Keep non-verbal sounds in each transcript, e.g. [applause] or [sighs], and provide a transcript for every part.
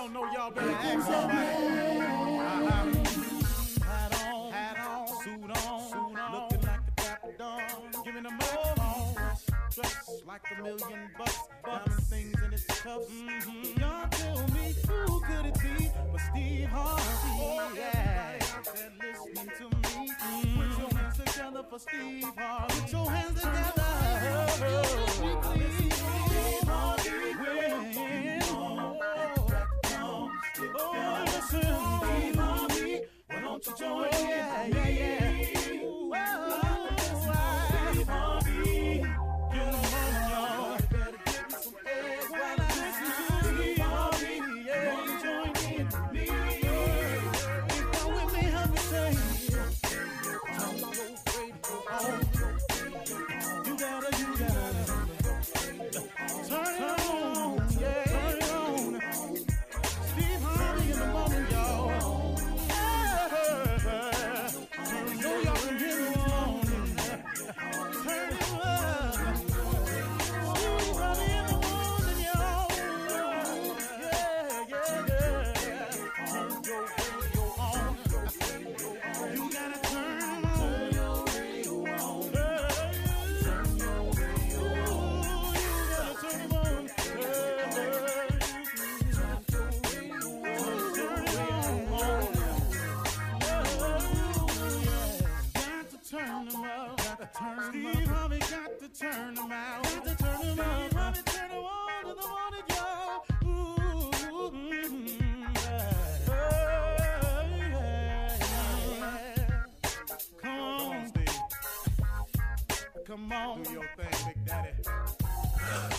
Don't know y'all better ask somebody. Hat on, hat on, suit on, suit on, looking like a dapper dog, giving them all dressed like a million bucks, diamond things in his cuffs. Mm-hmm. Y'all tell me who could it be but Steve Harvey? Oh, yeah. Everybody there listening to me, mm-hmm. put your hands together for Steve Harvey. Put your hands together. Oh, Steve Oh, listen, Steve Harvey. Why don't you join in? Yeah, yeah, yeah.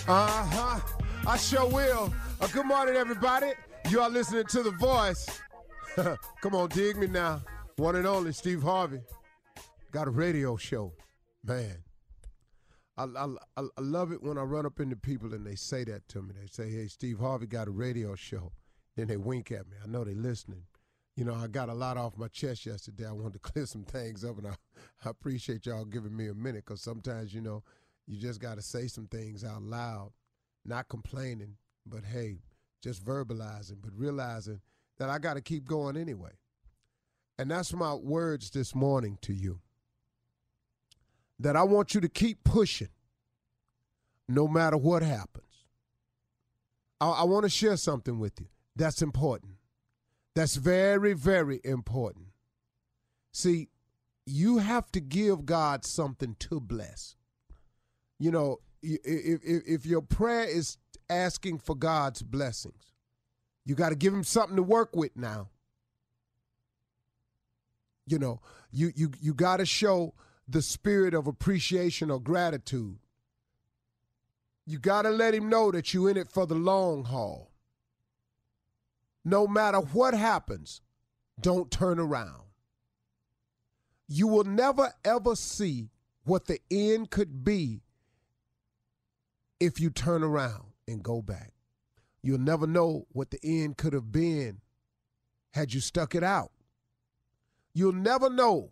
Uh huh. I sure will. Uh, good morning, everybody. You are listening to The Voice. [laughs] Come on, dig me now. One and only Steve Harvey. Got a radio show. Man. I, I, I I love it when I run up into people and they say that to me. They say, hey, Steve Harvey got a radio show. Then they wink at me. I know they're listening. You know, I got a lot off my chest yesterday. I wanted to [laughs] clear some things up, and I, I appreciate y'all giving me a minute because sometimes, you know, you just got to say some things out loud, not complaining, but hey, just verbalizing, but realizing that I got to keep going anyway. And that's my words this morning to you. That I want you to keep pushing no matter what happens. I, I want to share something with you that's important. That's very, very important. See, you have to give God something to bless. You know, if, if, if your prayer is asking for God's blessings, you got to give him something to work with now. You know, you you you got to show the spirit of appreciation or gratitude. You got to let him know that you're in it for the long haul. No matter what happens, don't turn around. You will never ever see what the end could be if you turn around and go back. You'll never know what the end could have been had you stuck it out. You'll never know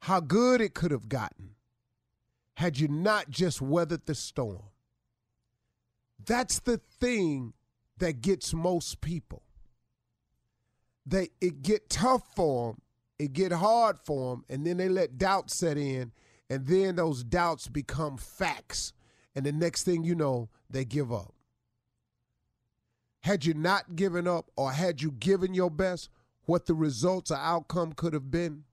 how good it could have gotten had you not just weathered the storm. That's the thing that gets most people. They it get tough for them, it get hard for them, and then they let doubt set in, and then those doubts become facts, and the next thing you know, they give up. Had you not given up, or had you given your best, what the results or outcome could have been,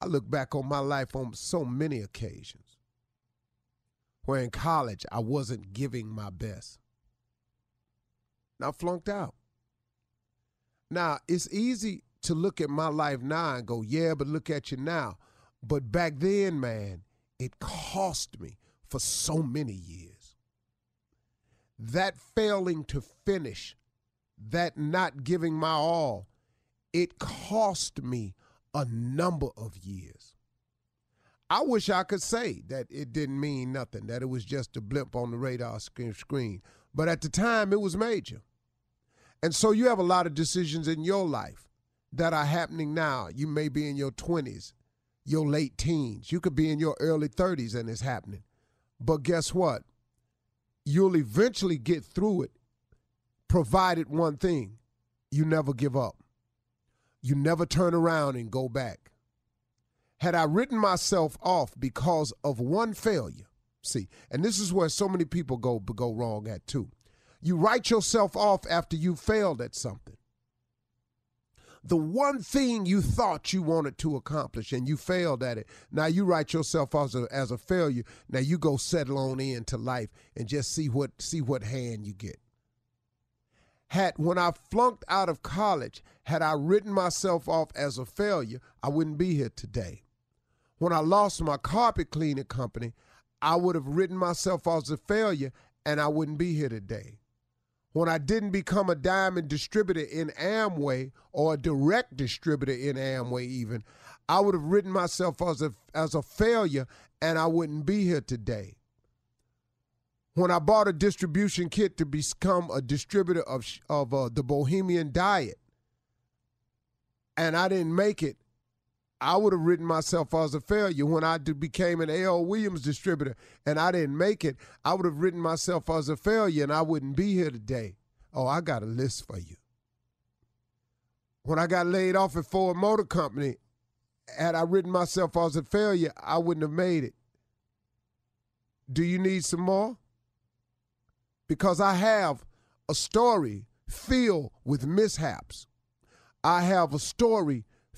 I look back on my life on so many occasions where in college I wasn't giving my best. Now flunked out. Now it's easy to look at my life now and go, yeah, but look at you now. But back then, man, it cost me for so many years. That failing to finish, that not giving my all, it cost me a number of years. I wish I could say that it didn't mean nothing, that it was just a blip on the radar screen. But at the time, it was major. And so you have a lot of decisions in your life that are happening now. You may be in your 20s, your late teens. You could be in your early 30s and it's happening. But guess what? You'll eventually get through it, provided one thing you never give up. You never turn around and go back. Had I written myself off because of one failure, see, and this is where so many people go go wrong at too. You write yourself off after you failed at something. The one thing you thought you wanted to accomplish and you failed at it. Now you write yourself off as a, as a failure. Now you go settle on into life and just see what see what hand you get had when I flunked out of college, had I written myself off as a failure, I wouldn't be here today. When I lost my carpet cleaning company, I would have written myself off as a failure and I wouldn't be here today. When I didn't become a diamond distributor in Amway or a direct distributor in Amway even, I would have written myself as a as a failure and I wouldn't be here today. When I bought a distribution kit to become a distributor of of uh, the Bohemian Diet, and I didn't make it, I would have written myself as a failure. When I became an A.L. Williams distributor and I didn't make it, I would have written myself as a failure, and I wouldn't be here today. Oh, I got a list for you. When I got laid off at Ford Motor Company, had I written myself as a failure, I wouldn't have made it. Do you need some more? because I have a story filled with mishaps. I have a story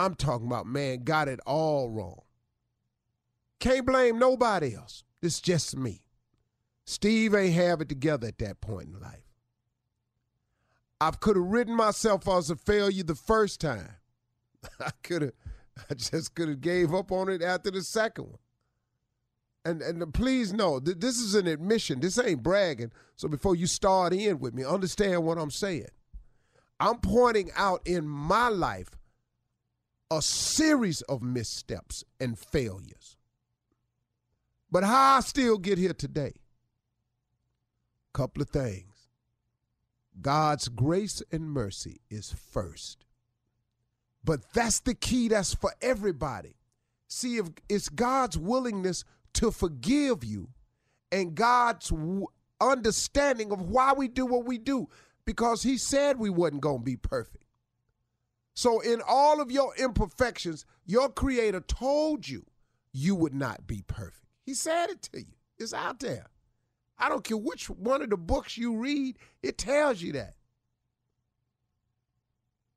I'm talking about, man, got it all wrong. Can't blame nobody else. It's just me. Steve ain't have it together at that point in life. I could have written myself as a failure the first time. [laughs] I could have, I just could have gave up on it after the second one. And and please know that this is an admission. This ain't bragging. So before you start in with me, understand what I'm saying. I'm pointing out in my life a series of missteps and failures. But how I still get here today? Couple of things. God's grace and mercy is first. But that's the key, that's for everybody. See, if it's God's willingness to forgive you and God's understanding of why we do what we do, because He said we wasn't going to be perfect. So, in all of your imperfections, your Creator told you you would not be perfect. He said it to you, it's out there. I don't care which one of the books you read, it tells you that.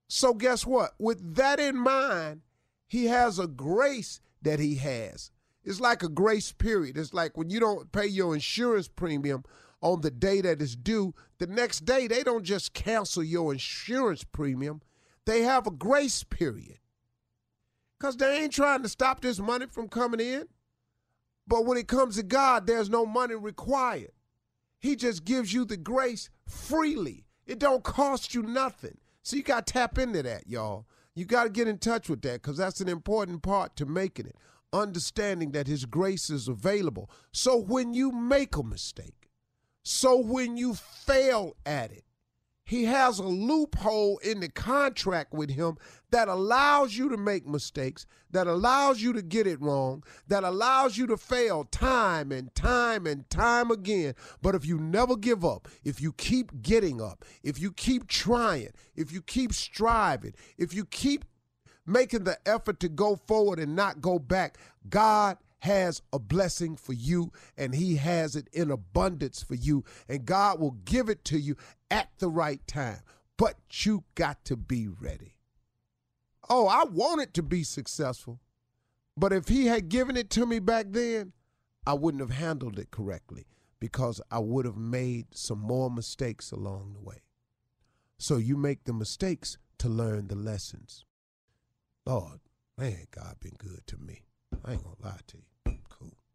So, guess what? With that in mind, he has a grace that he has. It's like a grace period. It's like when you don't pay your insurance premium on the day that is due, the next day they don't just cancel your insurance premium, they have a grace period. Because they ain't trying to stop this money from coming in. But when it comes to God, there's no money required. He just gives you the grace freely. It don't cost you nothing. So you got to tap into that, y'all. You got to get in touch with that because that's an important part to making it. Understanding that His grace is available. So when you make a mistake, so when you fail at it, he has a loophole in the contract with him that allows you to make mistakes, that allows you to get it wrong, that allows you to fail time and time and time again. But if you never give up, if you keep getting up, if you keep trying, if you keep striving, if you keep making the effort to go forward and not go back, God has a blessing for you and he has it in abundance for you and God will give it to you at the right time. But you got to be ready. Oh, I wanted to be successful. But if he had given it to me back then, I wouldn't have handled it correctly because I would have made some more mistakes along the way. So you make the mistakes to learn the lessons. Lord, man, God been good to me. I ain't gonna lie to you.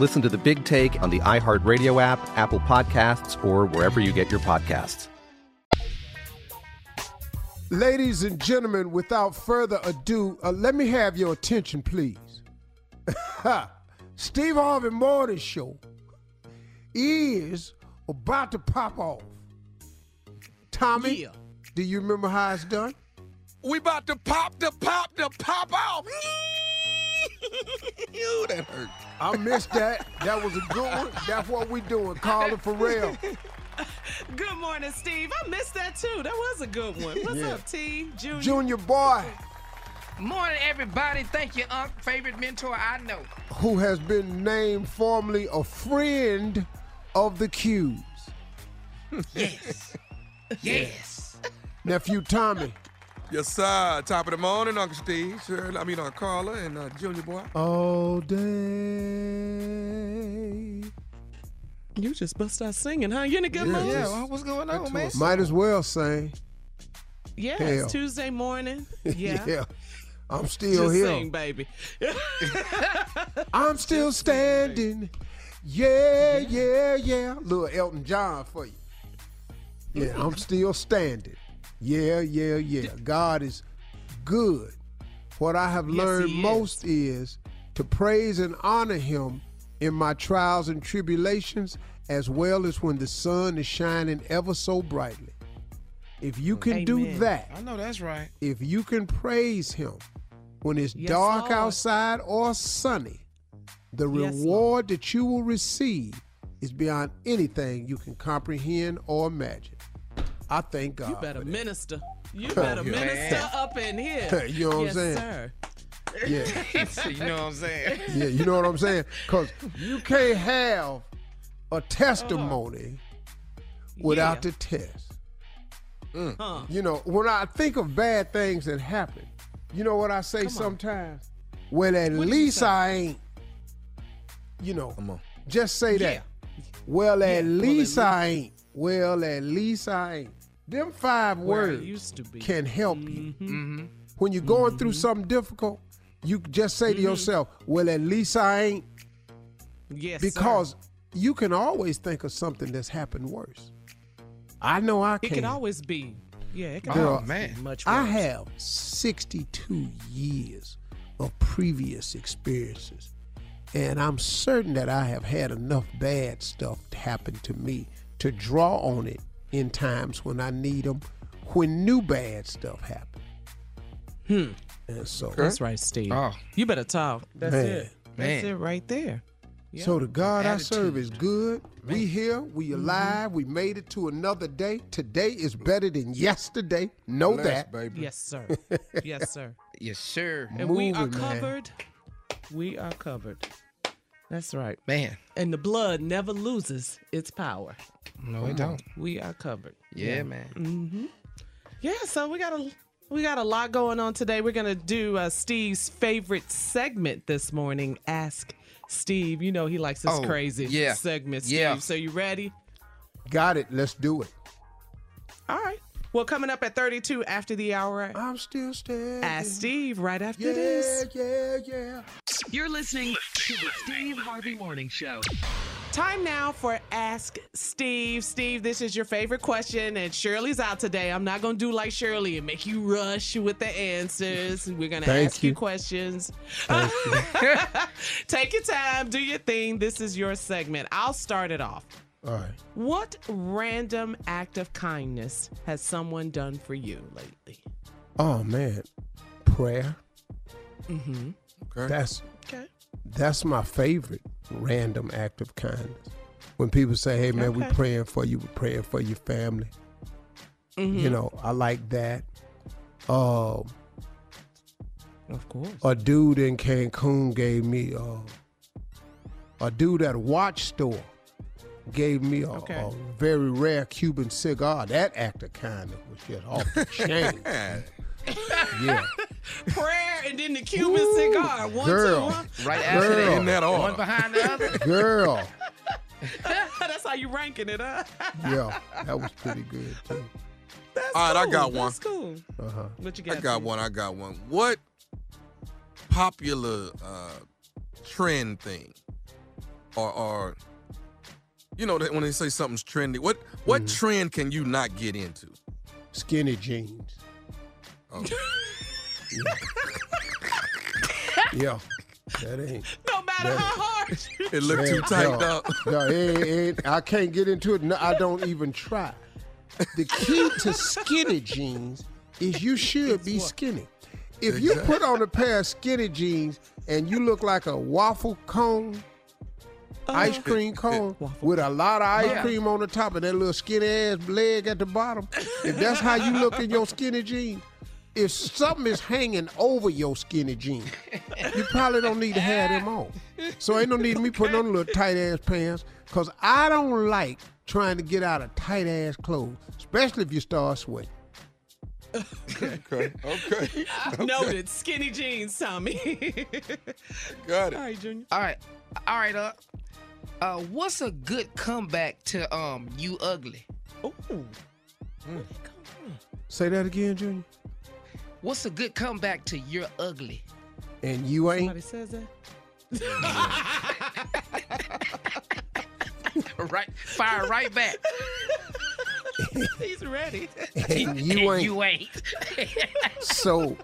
Listen to the big take on the iHeartRadio app, Apple Podcasts, or wherever you get your podcasts. Ladies and gentlemen, without further ado, uh, let me have your attention, please. [laughs] Steve Harvey Morning Show is about to pop off. Tommy, Yeah. do you remember how it's done? We about to pop the pop the pop off. [laughs] Ew, that hurt. I missed that. That was a good one. That's what we doing. Calling it for real. Good morning, Steve. I missed that too. That was a good one. What's Yeah. up, T? Junior. Junior boy, Morning, everybody. Thank you, Unc. Favorite mentor I know. who has been named formally a friend of the Qs. Yes. [laughs] yes. Nephew Tommy. Yes, sir. Top of the morning, Uncle Steve. Sure. I mean, uh, Carla and uh, Junior boy. All day. You just bust out singing, huh? You in a good Yeah, mood? yeah. well, what's going on, man? Might as well sing. Yeah, Hell. it's Tuesday morning. [laughs] Yeah. yeah. I'm still Just here. sing, baby. [laughs] I'm still standing. Yeah, yeah, yeah. Little Elton John for you. Yeah, I'm still standing. Yeah, yeah, yeah. God is good. What I have Yes, learned he is. most is to praise and honor Him in my trials and tribulations, as well as when the sun is shining ever so brightly. If you mm. can do that, I know that's right. if you can praise Him when it's Yes, dark Lord. outside or sunny, the Yes, reward that you will receive is beyond anything you can comprehend or imagine. I thank God. You better for that. minister. You better Yeah. minister up in here. [laughs] You know what I'm yes, saying? Sir. Yeah. [laughs] you know what I'm saying? Yeah, you know what I'm saying? Because you can't have a testimony oh. without Yeah. the test. Mm. Huh. You know, when I think of bad things that happen, you know what I say sometimes? Well, at What least? I ain't, you know, Come on. just say that. Well, at well, at least I ain't. Well, at least I ain't. Them five Where words used to be. can help you. Mm-hmm. When you're going through something difficult, you just say Mm-hmm. to yourself, well, at least I ain't. Yes, Because sir. you can always think of something that's happened worse. I know I can. it can. always be. Yeah, it can Girl, always man. be much. I have 62 years of previous experiences, and I'm certain that I have had enough bad stuff happen to me to draw on it in times when I need them, when new bad stuff happen. Hmm. And so, That's right, Steve. Oh. You better talk. That's Man. it. That's Man. it right there. Yeah. so the God I serve is Attitude. good. We here, we Mm-hmm. alive, we made it to another day. Today is better than yesterday. Know Bless, that. baby. Yes, sir. [laughs] yes, sir. Yes, sir. And we are Moving, man. covered. We are covered. That's right. Man. And the blood never loses its power. No, we don't. We are covered. Yeah, man. Mm-hmm. Yeah, so we got a we got a lot going on today. We're gonna do uh, Steve's favorite segment this morning. Ask Steve. You know he likes this Oh, crazy yeah. segment. Steve. Yeah. So you ready? Got it. Let's do it. All right. Well, coming up at 32 after the hour. I'm still standing. Ask Steve right after Yeah, this. Yeah, yeah, yeah. You're listening to the Steve Harvey Morning Show. Time now for Ask Steve. Steve, this is your favorite question, and Shirley's out today. I'm not going to do like Shirley and make you rush with the answers. We're going to Thank ask you, you. questions. [laughs] Take your time, do your thing. This is your segment. I'll start it off. All right. What random act of kindness has someone done for you lately? Oh man, prayer. Mm-hmm. Okay. That's Okay. That's my favorite random act of kindness. When people say, "Hey man, we're praying for you. we're praying for your family." Mhm. You know, I like that. Um, Of course. a dude in Cancun gave me uh, a dude at a watch store gave me a, Okay. a very rare Cuban cigar. That act of kindness was just off the [laughs] chain. [laughs] [laughs] yeah. Prayer and then the Cuban Ooh, cigar. One, girl. two, one. Right after Girl. that. In that order. One behind the other. [laughs] Girl. [laughs] That's how you ranking it, huh? Yeah, that was pretty good too. That's All right, I got one. That's cool. Uh-huh. What you got? I got one. I got one. What popular uh, trend thing, or, or you know, that when they say something's trendy, what what Mm-hmm. trend can you not get into? Skinny jeans. Oh, Yeah. [laughs] That ain't. No matter That- how hard. it looked too tight, no, dog. No, it ain't, it I can't get into it. No, I don't even try. The key to skinny jeans is you should be skinny. If you put on a pair of skinny jeans and you look like a waffle cone, uh-huh. ice cream cone with a lot of ice Yeah. cream on the top and that little skinny ass leg at the bottom, if that's how you look in your skinny jeans, if something is hanging over your skinny jeans, you probably don't need to have them on. So ain't no need of me putting on little tight ass pants because I don't like trying to get out of tight ass clothes, especially if you start sweating. okay, okay, I [laughs] Noted. Skinny jeans, Tommy. [laughs] got it. All right, Junior. All right. All right, uh. Uh, what's a good comeback to um you ugly? Ooh. Say that again, Junior. What's a good comeback to you're ugly? And you ain't. Somebody says that. [laughs] right, fire right back. [laughs] He's ready. and [laughs] you ain't. You ain't. So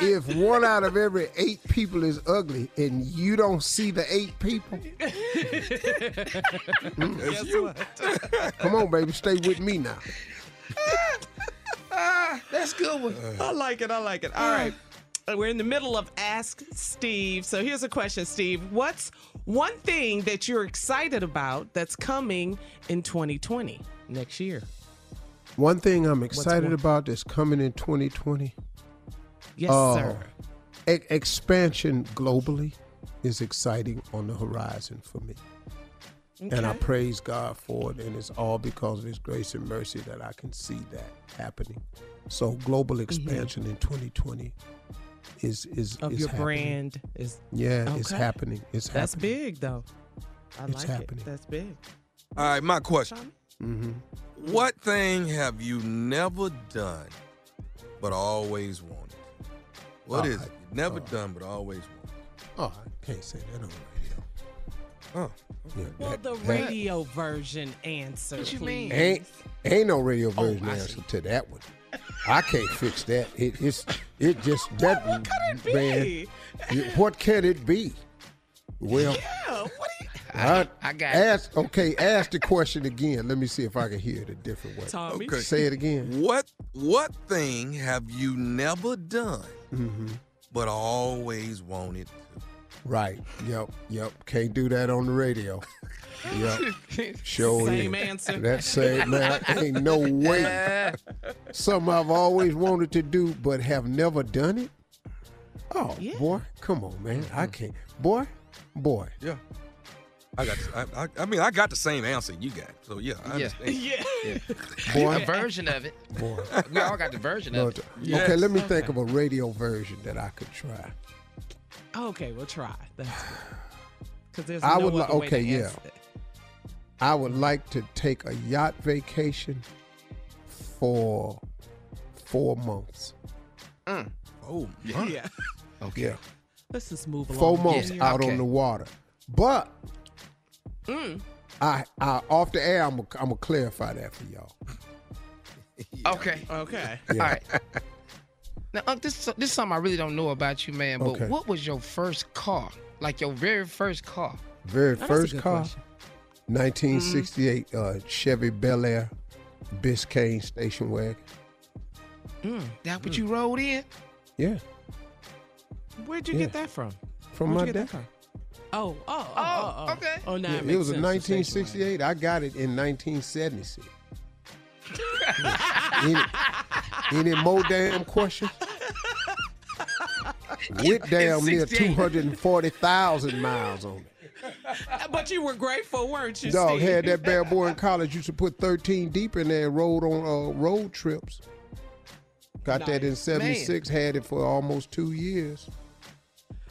if one out of every eight people is ugly and you don't see the eight people, Guess mm, what? come on, baby, stay with me now. Ah, that's a good one. I like it. I like it. All right. Uh, We're in the middle of Ask Steve. So here's a question, Steve. What's one thing that you're excited about that's coming in 2020 next year? One thing I'm excited about that's coming in 2020. Yes, uh, sir. e- expansion globally is exciting on the horizon for me. And I praise God for it, and it's all because of His grace and mercy that I can see that happening. So global expansion in 2020 is is Mm-hmm. Of is your happening. brand is Yeah, it's happening. It's That's happening. big though. I It's like happening. it. That's big. All right, my question. Mm-hmm. What thing have you never done but always wanted? What Oh, is I- it? Never oh. done but always wanted. Oh, I can't say that on radio. Oh. Yeah, Well, that- the that- radio version answer, What you please. mean? Ain't ain't no radio Oh, version I answer see. to that one. I can't fix that. It, it's it just [laughs] that what could it man. be? it- What can it be? Well, Yeah, what you [laughs] I, I got it. Okay, ask the question again. Let me see if I can hear it a different way. Tommy? Okay. Say it again. What what thing have you never done hmm but always wanted to? Right. Yep. Yep. Can't do that on the radio. [laughs] Yep. Sure Same is. answer. That same [laughs] man. Ain't no way. Something I've always wanted to do but have never done it. Oh Yeah. boy, come on, man. I can't. Boy, boy. Yeah. I got. I, I, I mean, I got the same answer you got. So yeah, I Yeah. understand. [laughs] Yeah. Boy. A version of it. Boy. We all got the version of Lord, it. Okay, let me think of a radio version that I could try. Okay, we'll try. That's good. Because there's [sighs] I no would li- other way to okay, yeah. answer. I would like to take a yacht vacation for four months. Oh, my. [laughs] Yeah. Okay. Yeah. Let's just move along. Four months here. out Okay. on the water. But Mm. I, I off the air, I'm gonna I'm clarify that for y'all. Okay. Okay. Yeah. All right. [laughs] Now, Unc, this this is something I really don't know about you, man. But Okay. what was your first car? Like your very first car? Very Oh, first car, question. 1968 uh, Chevy Bel Air Biscayne station wagon. Mm, that what you rode in? Yeah, Where'd you Yeah. get that from? from Where'd my you get that dad. Oh, oh, oh, Oh, oh, oh. okay. Oh, now Yeah, it, it was a sense, the 1968. I got it in 1976. Any, any more damn questions? With [laughs] damn near 240,000 miles on it. But you were grateful, weren't you, Dog Steve? had that [laughs] bad boy in college. Used to put 13 deep in there and rode on uh, road trips. Got that in Nice. 76. Had it for almost two years.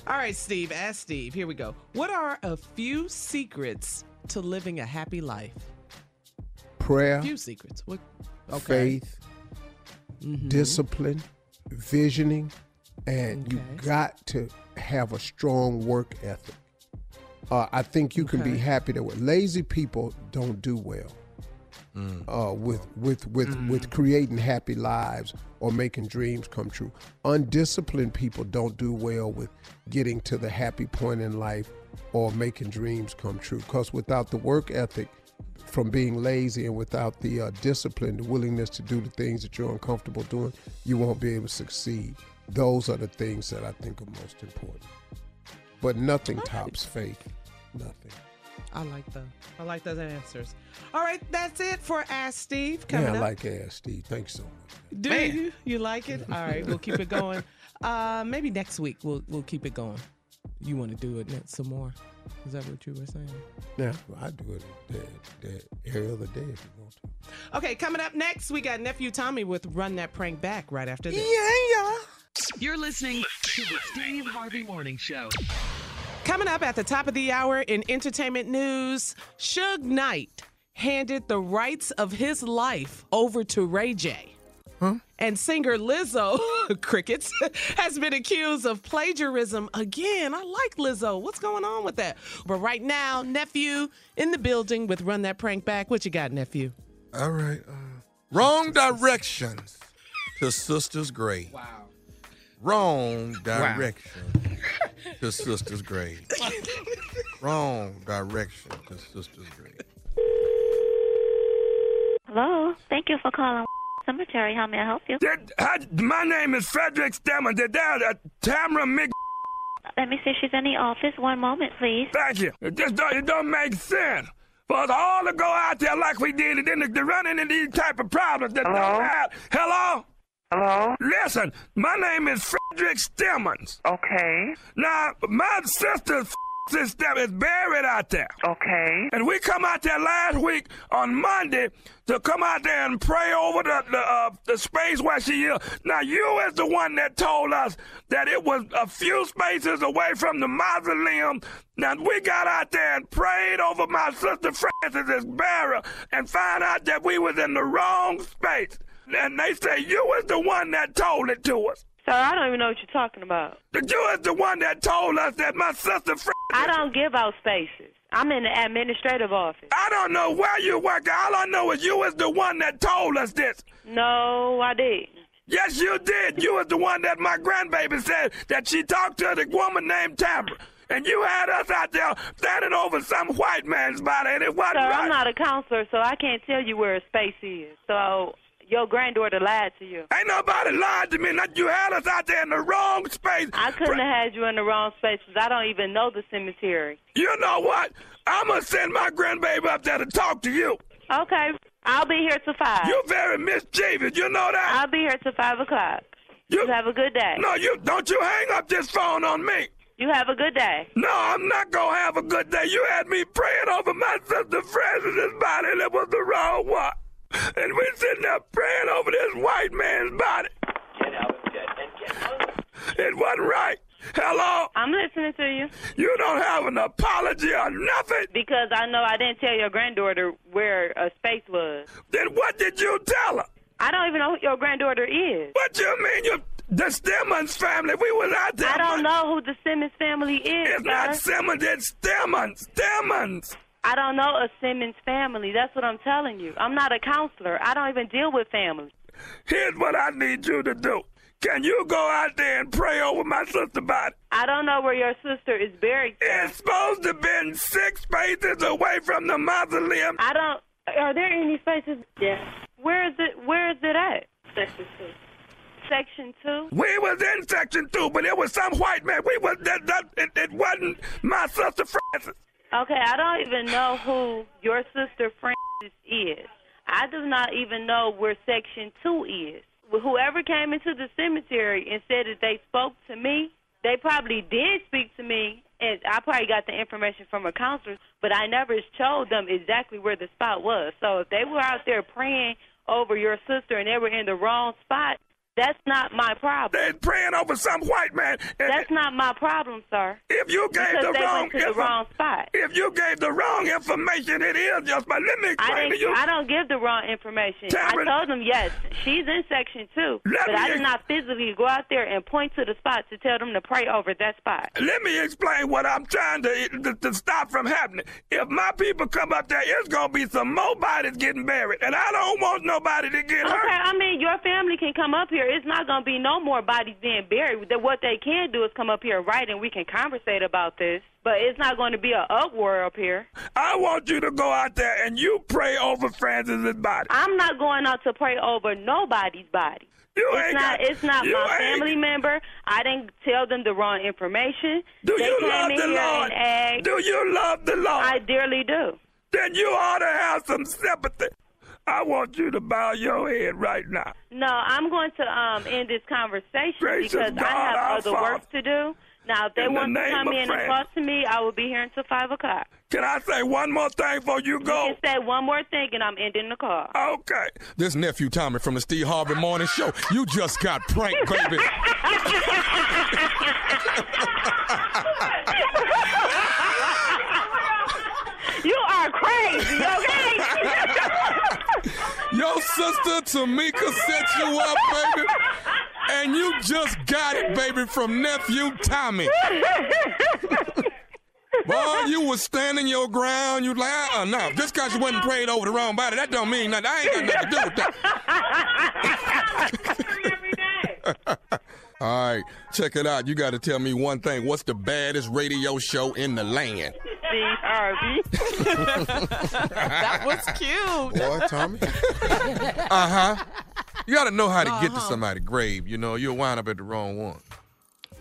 All right, Steve, ask Steve. Here we go. What are a few secrets to living a happy life? Prayer, Few secrets. What? Okay. faith, Mhm. discipline, visioning, and you got to have a strong work ethic. Uh, I think you can be happy that lazy people don't do well uh, with with with with creating happy lives or making dreams come true. Undisciplined people don't do well with getting to the happy point in life or making dreams come true. Because without the work ethic, from being lazy and without the uh, discipline, the willingness to do the things that you're uncomfortable doing, you won't be able to succeed. Those are the things that I think are most important. But nothing tops faith. Nothing. I like the I like those answers. All right, that's it for Ask Steve. Yeah, I up. like Ask Steve. Thanks so much. Do Man. you? You like it? All right, we'll keep it going. [laughs] Uh, maybe next week we'll we'll keep it going. You want to do it some more? Is that what you were saying? Yeah, I do it that, that every other day if you want to. Okay, coming up next, we got nephew Tommy with "Run That Prank Back" right after this. Yeah, yeah. You're listening to the Steve Harvey Morning Show. Coming up at the top of the hour in entertainment news, Suge Knight handed the rights of his life over to Ray J. And singer Lizzo, [laughs] crickets, [laughs] has been accused of plagiarism again. I like Lizzo. What's going on with that? But right now, nephew in the building with Run That Prank Back. What you got, nephew? All right. Uh, Wrong directions to sister's grave. Wow. Wrong direction to sister's grave. Wrong direction to sister's grave. Hello. Thank you for calling Cemetery. How may I help you? Did, uh, my name is Frederick Stemmer. Did that uh, Tamara Mc? Let me see if she's in the office. One moment, please. Thank you. It just don't, it don't make sense for us all to go out there like we did, and then to, to run into these type of problems that Hello? don't have. Hello. Hello? Listen, my name is Frederick Stemmons. Okay. Now, my sister's sister is buried out there. Okay. And we come out there last week on Monday to come out there and pray over the the, uh, the space where she is. Now, you is the one that told us that it was a few spaces away from the mausoleum. Now, we got out there and prayed over my sister Francis's burial and found out that we was in the wrong space. And they say you was the one that told it to us. Sir, I don't even know what you're talking about. You is the one that told us that my sister Francis... I don't give out spaces. I'm in the administrative office. I don't know where you work. All I know is you was the one that told us this. No, I didn't. Yes, you did. You was the one that my grandbaby said that she talked to the woman named Tamara. And you had us out there standing over some white man's body, and it wasn't Sir, right. I'm not a counselor, so I can't tell you where a space is. So your granddaughter lied to you. Ain't nobody lied to me. Not you had us out there in the wrong space. I couldn't have had you in the wrong space because I don't even know the cemetery. You know what? I'm gonna send my grandbaby up there to talk to you. Okay, I'll be here till five. You're very mischievous. You know that. I'll be here till five o'clock. You have a good day. No, you don't. You hang up this phone on me. You have a good day. No, I'm not gonna have a good day. You had me praying over my sister Francis's body, and it was the wrong one. And we're sitting there praying over this white man's body. Get out, get, and get It wasn't right. Hello? I'm listening to you. You don't have an apology or nothing. Because I know I didn't tell your granddaughter where a space was. Then what did you tell her? I don't even know who your granddaughter is. What do you mean? You the Simmons family. We was out there. I don't know who the Simmons family is. It's not. Simmons. It's Simmons. Simmons. I don't know a Simmons family. That's what I'm telling you. I'm not a counselor. I don't even deal with families. Here's what I need you to do. Can you go out there and pray over my sister body? I don't know where your sister is buried. sir. It's supposed to be six spaces away from the mausoleum. I don't. Are there any spaces? Yes. Where is it? Where is it at? Section two. Section two. We was in section two, but it was some white man. We was that, that it, it wasn't my sister Francis. Okay, I don't even know who your sister Francis is. I do not even know where Section 2 is. Whoever came into the cemetery and said that they spoke to me, they probably did speak to me, and I probably got the information from a counselor, but I never showed them exactly where the spot was. So if they were out there praying over your sister and they were in the wrong spot, that's not my problem. They're praying over some white man. That's not my problem, sir. If you gave because the wrong went the wrong spot. If you gave the wrong information, it is just. my let me I explain to didn't. you. I don't give the wrong information. I told them yes, she's in section two, Let but I did ex- not physically go out there and point to the spot to tell them to pray over that spot. Let me explain what I'm trying to, to to stop from happening. If my people come up there, it's gonna be some more bodies getting buried, and I don't want nobody to get Okay, hurt. I mean your family can come up here. It's not gonna be no more bodies being buried. That what they can do is come up here, right, and we can conversate about this. But it's not going to be an uproar up here. I want you to go out there and you pray over Francis's body. I'm not going out to pray over nobody's body. You it's ain't not. got- it's not my family member. I didn't tell them the wrong information. Do they you love the Lord? asked. Do you love the Lord? I dearly do. Then you ought to have some sympathy. I want you to bow your head right now. No, I'm going to um end this conversation Gracious because God, I have other Father. work to do. Now, if they In the want to come of in and Francis. talk to me, I will be here until five o'clock. Can I say one more thing before you go? You can say one more thing, and I'm ending the call. Okay. This nephew Tommy from the Steve Harvey Morning Show. You just got pranked, baby. [laughs] [laughs] you are crazy, okay? [laughs] Your sister Tamika set you up, baby. And you just got it, baby, from nephew Tommy. Boy, you was standing your ground. You like, uh, no. Just because you wasn't prayed over the wrong body, that don't mean nothing. I ain't got nothing to do with that. [laughs] [laughs] All right, check it out. You got to tell me one thing. What's the baddest radio show in the land? Steve Harvey. that was cute. Boy, Tommy. Uh huh. You got to know how to get to Uh-huh. somebody's grave. You know, you'll wind up at the wrong one.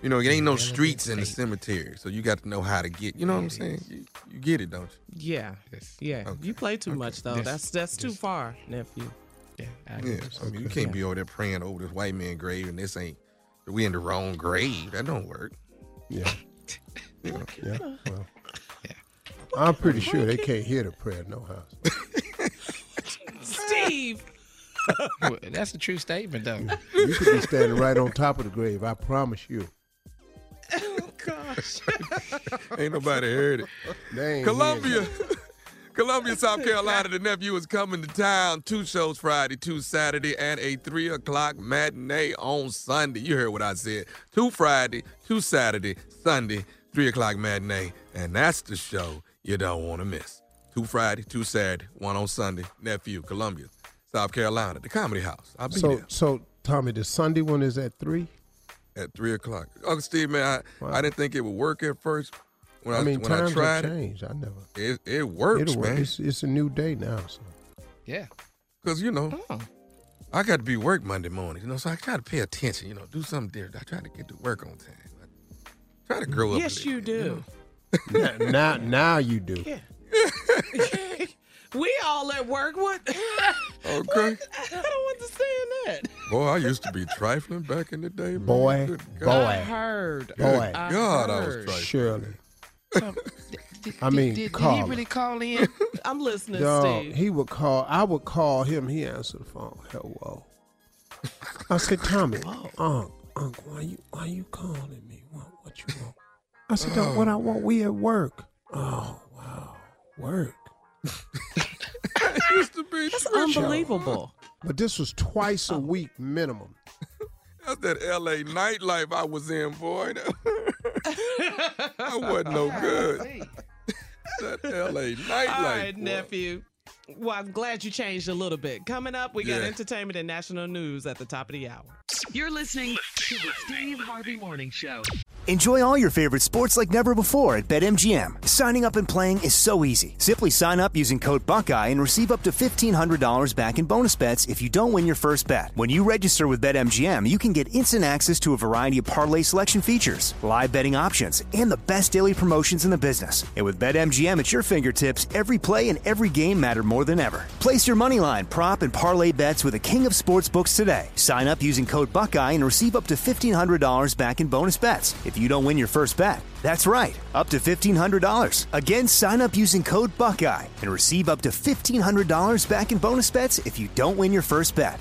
You know, it ain't no streets in the cemetery, so you got to know how to get. You know what I'm saying? You, you get it, don't you? Yeah. Yeah. You play too much though. Yes. That's that's too far, nephew. Yeah. Yeah, I mean, you can't be over there praying over this white man grave, and this ain't. We in the wrong grave. That don't work. Yeah. [laughs] You know? Yeah. Well, I'm pretty sure they can't hear the prayer no house. Steve. [laughs] Well, That's a true statement, though. You could be standing right on top of the grave. I promise you. Oh gosh. [laughs] Ain't nobody heard it. They ain't Columbia. Columbia, South [laughs] Carolina, the nephew is coming to town. Two shows Friday, two Saturday, and a three o'clock matinee on Sunday. You heard what I said. Two Friday, two Saturday, Sunday, three o'clock matinee. And that's the show you don't want to miss. Two Friday, two Saturday, one on Sunday. Nephew, Columbia, South Carolina, the Comedy House. I'll be So, there so Tommy, the Sunday one is at three. at three o'clock. Uncle Steve, man, I, I didn't think it would work at first. When I, I mean, when I times tried have it, changed. I never. it, it works, It'll work. man. It's, it's a new day now. So Yeah. Because, you know, Oh. I got to be work Monday morning, you know, so I got to pay attention, you know, do something different. I try to get to work on time. I try to grow up. Yes, you bit, do. now, now, now you do. Yeah. [laughs] we all at work. What? [laughs] Okay. I don't understand that. Boy, I used to be trifling back in the day. Man. Boy, boy. I heard. Good Boy. I God, I was heard. trifling. Surely. Did, I mean, did, did he really call in? [laughs] I'm listening, Dog, Steve. he would call. I would call him. He answered the phone. Hello. I said, Tommy, [laughs] Unc, Unc, why you why you calling me? What, what you want? I said, Dog, what I uh. want? We at work. Oh wow, work. [laughs] used to be That's tripping. unbelievable. But this was twice a oh. week minimum. That's that LA nightlife I was in, boy. [laughs] I wasn't no good. [laughs] that LA nightlife. All right, boy. nephew. Well, I'm glad you changed a little bit. Coming up, we got Yeah. entertainment and national news at the top of the hour. You're listening to the Steve Harvey Morning Show. Enjoy all your favorite sports like never before at BetMGM. Signing up and playing is so easy. Simply sign up using code Buckeye and receive up to $1,500 back in bonus bets if you don't win your first bet. When you register with BetMGM, you can get instant access to a variety of parlay selection features, live betting options, and the best daily promotions in the business. And with BetMGM at your fingertips, every play and every game matter more than ever. Place your moneyline, prop, and parlay bets with the king of sportsbooks today. Sign up using code Buckeye and receive up to $1,500 back in bonus bets if you don't win your first bet. That's right, up to $1,500. Again, sign up using code Buckeye and receive up to $1,500 back in bonus bets if you don't win your first bet.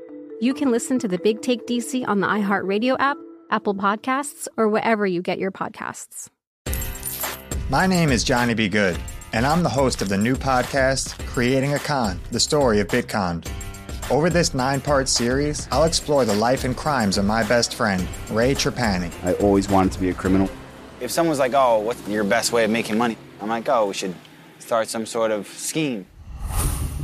you can listen to the Big Take DC on the iHeartRadio app, Apple Podcasts, or wherever you get your podcasts. My name is Johnny B. Good, and I'm the host of the new podcast, Creating a Con The Story of Bitcon. Over this nine part series, I'll explore the life and crimes of my best friend, Ray Trapani. I always wanted to be a criminal. If someone's like, oh, what's your best way of making money? I'm like, oh, we should start some sort of scheme.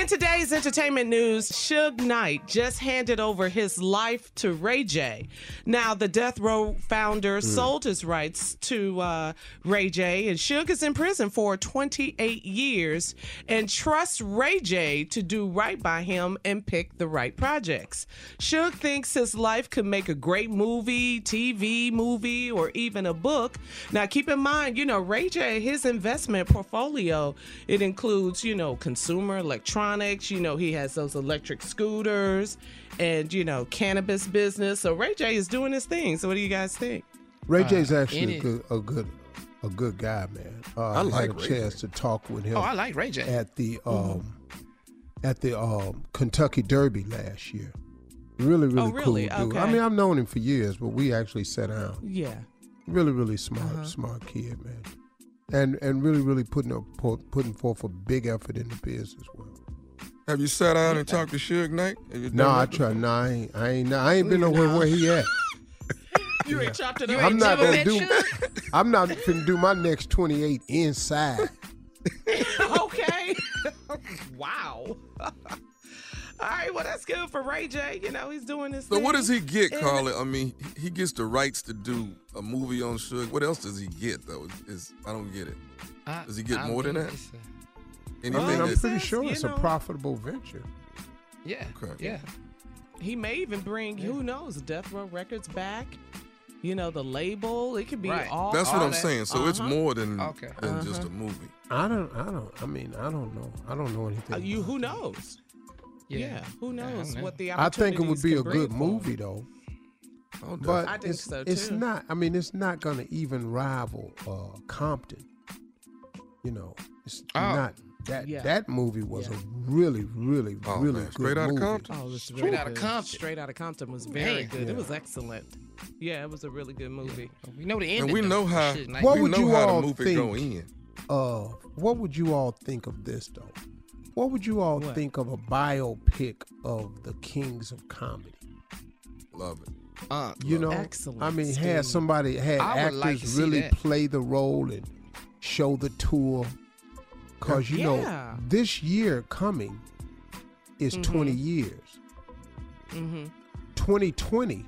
In today's entertainment news, Suge Knight just handed over his life to Ray J. Now, the Death Row founder mm. sold his rights to uh, Ray J, and Suge is in prison for 28 years and trusts Ray J to do right by him and pick the right projects. Suge thinks his life could make a great movie, TV movie, or even a book. Now, keep in mind, you know, Ray J, his investment portfolio, it includes, you know, consumer electronics electronics. You know, he has those electric scooters and, you know, cannabis business. So Ray J is doing his thing. So what do you guys think? Ray J is actually a good, a good, a good guy, man. Uh, I like had a Ray chance J. to talk with him. Oh, I like Ray J. at the um, at the um, Kentucky Derby last year. Really, really, Oh, really? cool dude. I mean, I've known him for years, but we actually sat down. Yeah. Really, really smart, Uh-huh. smart kid, man. And and really, really putting a putting forth a big effort in the business as well. Have you sat down and talked to Suge Knight? No, I that try. before? No, I ain't. I ain't, I ain't been nowhere where he at. [laughs] You ain't chopped it up. I'm not gonna do. [laughs] I'm not gonna do my next 28 inside. [laughs] Okay. wow. All right, well that's good for Ray J. You know, he's doing his So thing. what does he get, And- Carla? I mean, he he gets the rights to do a movie on Suge. What else does he get though? Is I don't get it. I- Does he get I more than that? It's a- I Anything mean, I'm that- pretty sure it's know. a profitable venture. Yeah. Okay. Yeah. He may even bring, who knows, Death Row Records back. You know, the label. It could be Right. all. That's what all I'm that. saying. So it's Uh-huh. more than Okay. than just Uh-huh. a movie. I don't. I don't. I mean, I don't know. I don't know anything. Uh, you, about who knows? Yeah, who knows know. what the I think it would be a can bring good for movie though. Oh, But I think it's, so, it's not. I mean, it's not going to even rival uh, Compton. You know, it's Oh. not That Yeah. that movie was a really, really, Oh, really man, good Straight Outta movie. Compton? Oh, it was Straight very Outta good. Compton. Straight Outta Compton was very Man. good. Yeah. It was excellent. Yeah, it was a really good movie. We know the ending. And we know how Shit, like- What we would know you how all the movie think? go in. Uh, what would you all think of this though? What would you all What? think of a biopic of the kings of comedy? Love it. Uh, You know, Excellent, I mean, Steve. had somebody had actors like really that. play the role and show the tour, cause you Yeah. know this year coming is Mhm. twenty years. Mm-hmm. 2020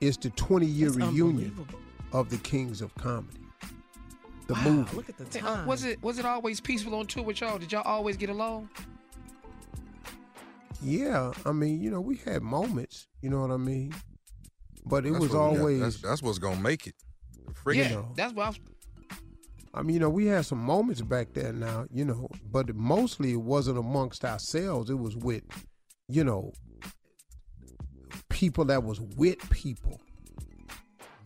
is the 20 year That's reunion of the kings of comedy. The Wow, movie. Look at the Hey, time. uh, was it was it always peaceful on tour with y'all? Did y'all always get along? Yeah, I mean, you know, we had moments, you know what I mean? But it That's was what we got. always, That's, that's what's gonna make it. The friction. yeah, know. that's what I was. I mean, you know, we had some moments back there now, you know, but mostly it wasn't amongst ourselves. It was with, you know, people that was with people.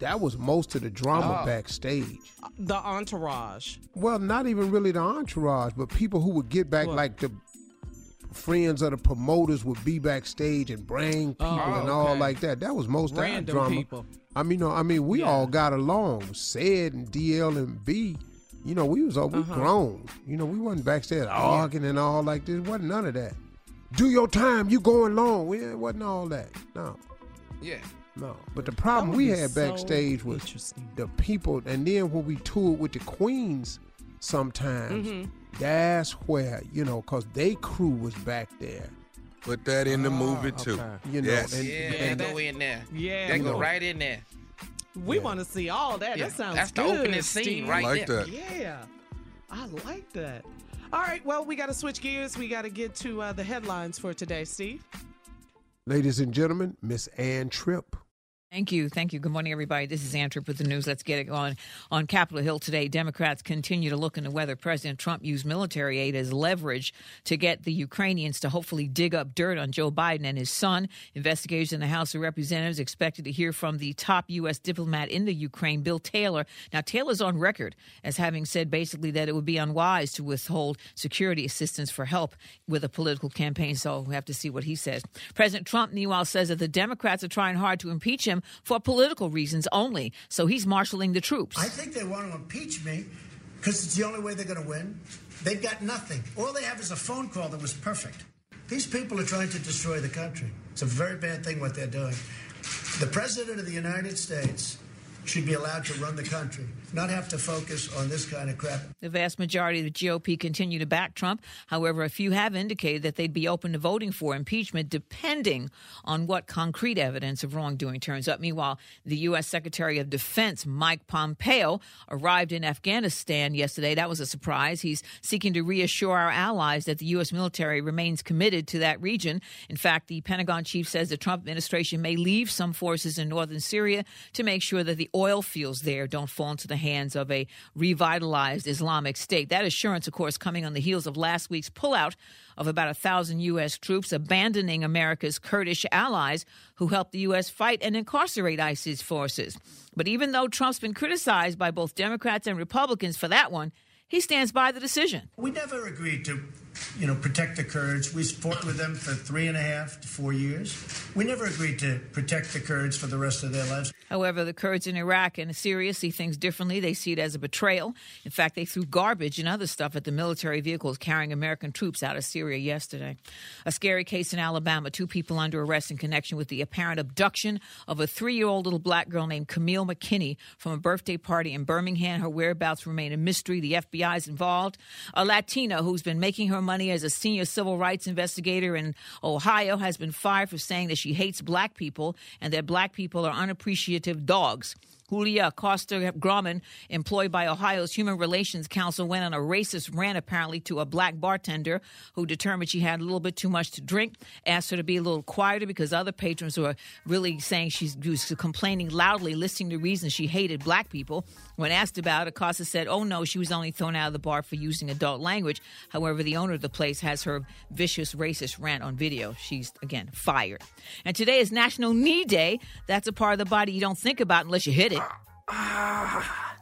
That was most of the drama Oh. backstage. the entourage? Well, not even really the entourage, but people who would get back, What? like the friends of the promoters would be backstage and bring oh, people Oh, and all okay. like that. That was most of our Random drama. people. I mean, no, I mean, we Yeah. all got along. Ced and DL and B, you know, we was all we Uh-huh. grown. You know, we wasn't backstage arguing and all like this. wasn't none of that. Do your time. You going long. We it wasn't all that. No, Yeah. no. But the problem we be had so backstage was the people, and then when we toured with the Queens, sometimes Mhm. that's where you know, cause they crew was back there. Put that in the movie too. okay. You know, yes. and- Yeah, and- that go in there. Yeah, That go know. right in there. We want to see all that. Yeah, That sounds that's the good, opening scene Steve. right like there. that. Yeah, I like that. All right, well, we got to switch gears. We got to get to uh, the headlines for today, Steve. Ladies and gentlemen, Miss Ann Tripp. Thank you. Thank you. Good morning, everybody. This is Ann Tripp with the news. Let's get it going. On Capitol Hill today, Democrats continue to look into whether President Trump used military aid as leverage to get the Ukrainians to hopefully dig up dirt on Joe Biden and his son. Investigators in the House of Representatives expected to hear from the top U.S. diplomat in the Ukraine, Bill Taylor. Now, Taylor's on record as having said basically that it would be unwise to withhold security assistance for help with a political campaign. So we have to see what he says. President Trump, meanwhile, says that the Democrats are trying hard to impeach him for political reasons only. So he's marshaling the troops. I think they want to impeach me because it's the only way they're going to win. They've got nothing. All they have is a phone call that was perfect. These people are trying to destroy the country. It's a very bad thing what they're doing. The President of the United States should be allowed to run the country, not have to focus on this kind of crap. The vast majority of the GOP continue to back Trump. However, a few have indicated that they'd be open to voting for impeachment depending on what concrete evidence of wrongdoing turns up. Meanwhile, the U.S. Secretary of Defense, Mike Pompeo, arrived in Afghanistan yesterday. That was a surprise. He's seeking to reassure our allies that the U.S. military remains committed to that region. In fact, the Pentagon chief says the Trump administration may leave some forces in northern Syria to make sure that the oil fields there don't fall into the hands of a revitalized Islamic State. That assurance, of course, coming on the heels of last week's pullout of about a thousand U.S. troops abandoning America's Kurdish allies who helped the U.S. fight and incarcerate ISIS forces. But even though Trump's been criticized by both Democrats and Republicans for that one, he stands by the decision. We never agreed to, you know, protect the Kurds. We fought with them for three and a half to four years. We never agreed to protect the Kurds for the rest of their lives. However, the Kurds in Iraq and Syria see things differently. They see it as a betrayal. In fact, they threw garbage and other stuff at the military vehicles carrying American troops out of Syria yesterday. A scary case in Alabama. Two people under arrest in connection with the apparent abduction of a three year old little black girl named Kamille McKinney from a birthday party in Birmingham. Her whereabouts remain a mystery. The FBI is involved. A Latina who's been making her money as a senior civil rights investigator in Ohio has been fired for saying that she hates black people and that black people are unappreciative dogs. Julia Costa Grauman, employed by Ohio's Human Relations Council, went on a racist rant apparently to a black bartender who determined she had a little bit too much to drink, asked her to be a little quieter because other patrons were really saying she was complaining loudly, listing the reasons she hated black people. When asked about it, Costa said, oh no, she was only thrown out of the bar for using adult language. However, the owner of the place has her vicious racist rant on video. She's, again, fired. And today is National Knee Day. That's a part of the body you don't think about unless you hit it. Ah.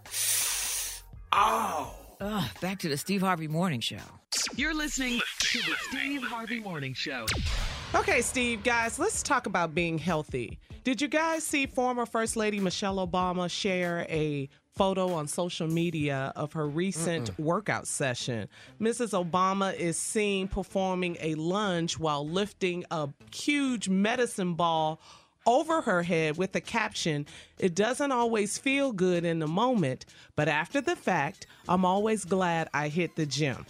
Oh. Ugh, back to the Steve Harvey Morning Show. You're listening to the Steve Harvey Morning Show. Okay, Steve, guys, let's talk about being healthy. Did you guys see former First Lady Michelle Obama share a photo on social media of her recent Mm-mm. workout session? Mrs. Obama is seen performing a lunge while lifting a huge medicine ball over her head with the caption, It doesn't always feel good in the moment, but after the fact, I'm always glad I hit the gym.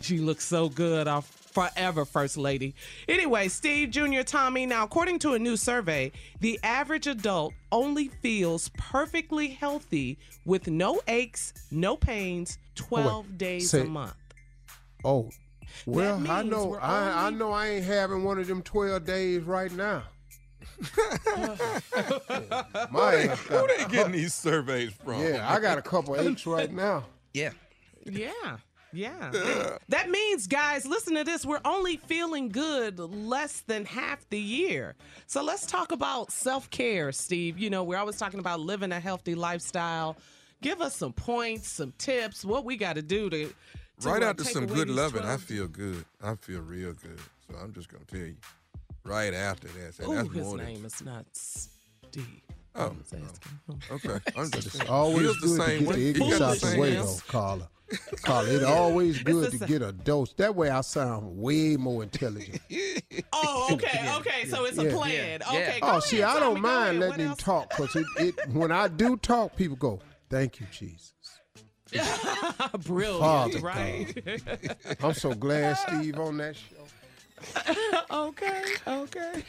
She looks so good off forever, First Lady. Anyway, Steve Jr. Tommy, now according to a new survey, the average adult only feels perfectly healthy with no aches, no pains, 12 days say- a month. Oh, well, I know I, I know I ain't having one of them twelve days right now. My aches Who got- they getting these surveys from? Yeah, I got a couple aches right now. Yeah. Yeah. Yeah. That- That means, guys, listen to this. We're only feeling good less than half the year. So let's talk about self care, Steve. You know, we're always talking about living a healthy lifestyle. Give us some points, some tips, what we got to do to. to, Right uh, after some good these loving, I feel good. I feel real good. So I'm just gonna tell you. Right after that, say Ooh, that's his more than name is not Steve. Oh, I was asking him. okay. [laughs] I'm just It's always feels the good to same get way. the He ignorance got out the same way, answer. though, Carla. [laughs] Carla, it's always good the to get a dose. That way I sound way more intelligent. [laughs] Oh, okay, okay. So it's a Yeah. plan. Okay. Oh, see, ahead, I Tommy, don't go mind ahead. letting him else? talk because it, it, when I do talk, people go, thank you, Jesus. Brilliant, Father right? I'm so glad Steve on that show. [laughs] okay, okay.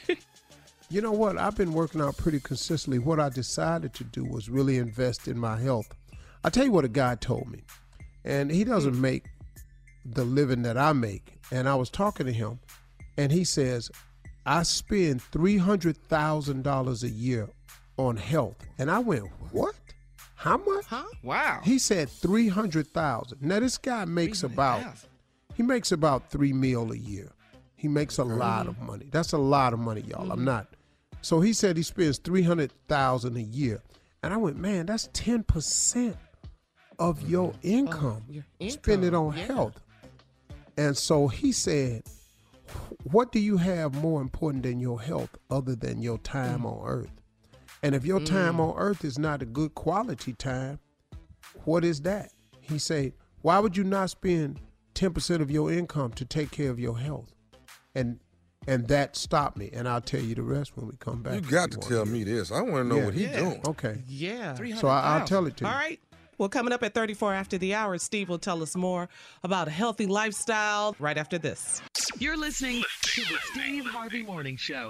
You know what? I've been working out pretty consistently. What I decided to do was really invest in my health. I'll tell you what a guy told me, and he doesn't make the living that I make. And I was talking to him, and he says, I spend $300,000 a year on health. And I went, What? How much? Huh? Wow. He said 300,000. Now this guy makes about he makes about 3 mil a year. He makes a lot of money. That's a lot of money, y'all. I'm not. So he said he spends 300,000 a year. And I went, "Man, that's 10% of your income. Spend it on health." And so he said, "What do you have more important than your health other than your time on earth?" And if your time on earth is not a good quality time, what is that? He said, why would you not spend 10% of your income to take care of your health? And and that stopped me. And I'll tell you the rest when we come back. You got to tell me this. I want to know Yeah. what he's Yeah. doing. Okay. Yeah. So I, I'll tell it to you. All right. Well, coming up at 34 after the hour, Steve will tell us more about a healthy lifestyle right after this. You're listening to the Steve Harvey Morning Show.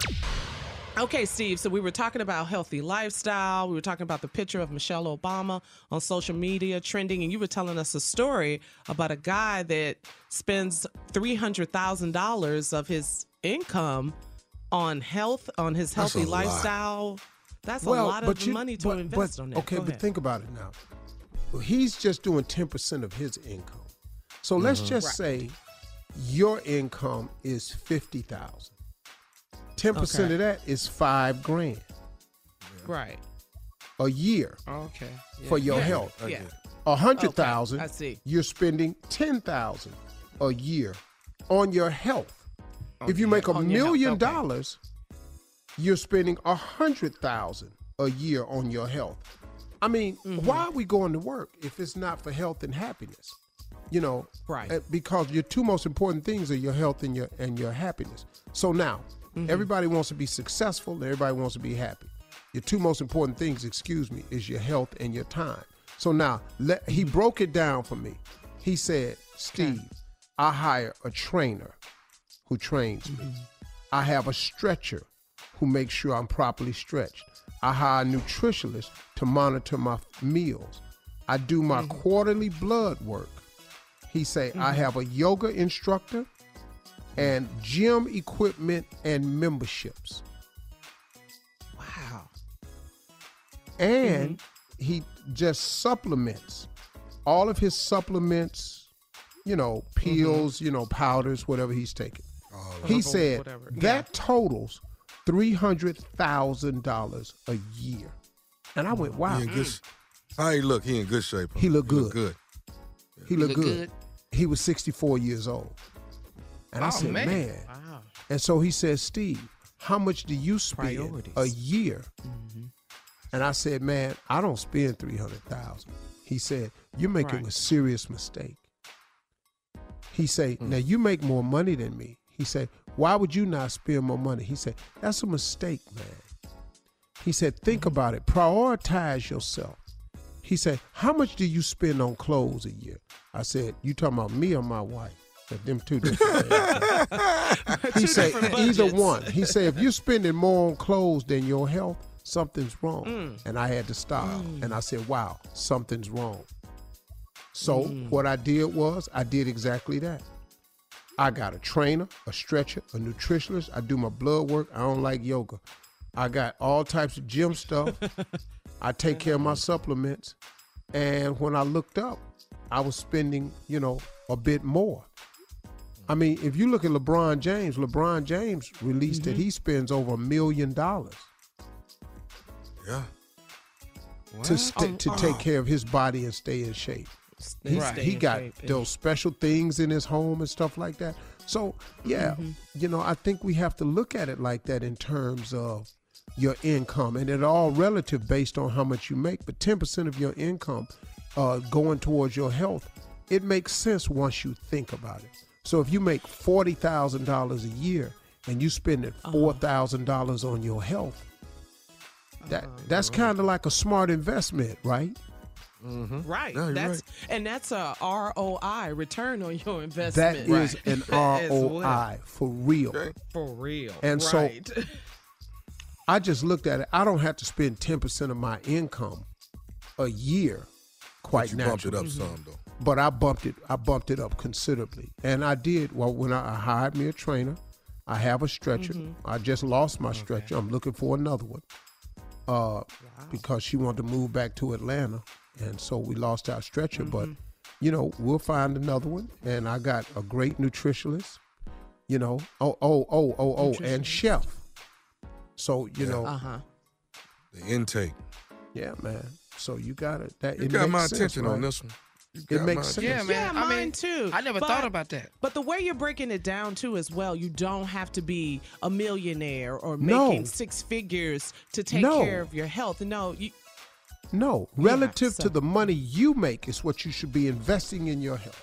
Okay, Steve. So we were talking about healthy lifestyle. We were talking about the picture of Michelle Obama on social media trending, and you were telling us a story about a guy that spends three hundred thousand dollars of his income on health, on his That's healthy lot. lifestyle. That's Well, a lot of you- money to but- invest but- on that. Okay, Go but ahead. think about it now. He's just doing 10% of his income. So let's Mhm. just Right. say your income is 50,000. 10% Okay. of that is 5 grand right. a year Okay. for your Yeah. health. Yeah. A hundred thousand. Okay, I see. You're spending ten thousand a year on your health. if you make a On million okay. dollars, you're spending a hundred thousand a year on your health. I mean, Mm-hmm. why are we going to work if it's not for health and happiness? You know, Right. uh, Because your two most important things are your health and your and your happiness. So now, Mm-hmm. everybody wants to be successful. Everybody wants to be happy. Your two most important things, excuse me, is your health and your time. So now, let, he broke it down for me. He said, Steve, I hire a trainer who trains me. I have a stretcher who makes sure I'm properly stretched. I hire a nutritionist to monitor my meals. I do my quarterly blood work. He say I Mhm. have a yoga instructor and gym equipment and memberships. Wow. And he just supplements all of his supplements, you know, pills, you know, powders, whatever he's taking. he Herbal, said whatever. that totals three hundred thousand dollars a year. And I went, wow. He in good, how he look? He in good shape. huh? He look good. good. He looked good. He was 64 years old. And I Oh, said, man. man. And so he said, Steve, how much do you spend Priorities. a year? Mm-hmm. And I said, man, I don't spend 300000 He said, you're making Right. a serious mistake. He said, mm. now you make more money than me. He said, why would you not spend more money? He said, that's a mistake, man. He said, think mm-hmm. about it. Prioritize yourself. He said, how much do you spend on clothes a year? I said, you talking about me or my wife? Them two different [laughs] things. he Two said, either one. He said, if you're spending more on clothes than your health, something's wrong. Mm. And I had to stop. And I said, wow, something's wrong. So Mm. what I did was I did exactly that. I got a trainer, a stretcher, a nutritionist. I do my blood work. I don't like yoga. I got all types of gym stuff. I take care of my supplements. And when I looked up, I was spending, you know, a bit more. I mean, if you look at LeBron James, LeBron James released that he spends over a million dollars Yeah. to st- to take care of his body and stay in shape. He, Stay he in got shape, yeah. those special things in his home and stuff like that. So yeah, Mm-hmm. you know, I think we have to look at it like that in terms of your income, and it all relative based on how much you make. But ten percent of your income uh, going towards your health, it makes sense once you think about it. So if you make forty thousand dollars a year and you spending Uh-huh. four thousand dollars on your health, that Uh-huh. that's kind of like a smart investment, right? Mm-hmm. Right. Yeah, you're That's and that's a ROI, return on your investment. That investment. is an As well. ROI for real. For real. And so- [laughs] I just looked at it. I don't have to spend 10% of my income a year quite you bumped it naturally. up some though. But I bumped it I bumped it up considerably. And I did well when I, I hired me a trainer. I have a stretcher. I just lost my stretcher. I'm looking for another one. Uh because she wanted to move back to Atlanta. And so we lost our stretcher. But you know, we'll find another one. And I got a great nutritionist, you know. Oh, oh, oh, oh, oh, and chef. So, you know, Uh huh. The intake. yeah, man. So you got it. That You it got makes my sense, attention on right? this one. You It makes sense. Yeah, man. Yeah, I mine mean, too. I never But- thought about that. But the way you're breaking it down too as well, you don't have to be a millionaire or No. making six figures to take No. care of your health. No, you, No, relative so- to the money you make is what you should be investing in your health.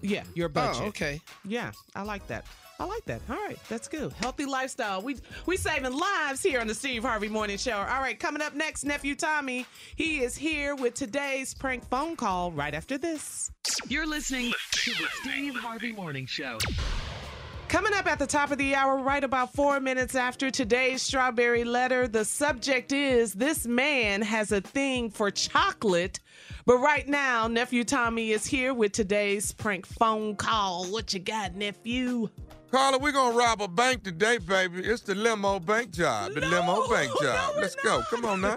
yeah, your budget. Oh, okay. Yeah, I like that. I like that. All right, that's good. Healthy lifestyle. We we saving lives here on the Steve Harvey Morning Show. All right, coming up next, nephew Tommy. He is here with today's prank phone call. Right after this. You're listening to the Steve Harvey Morning Show. Coming up at the top of the hour, right about four minutes after today's strawberry letter, the subject is this man has a thing for chocolate. But right now, nephew Tommy is here with today's prank phone call. What you got, nephew? Carla, we're gonna rob a bank today, baby. It's the limo bank job. The limo bank [laughs] job. Let's go. Come on now.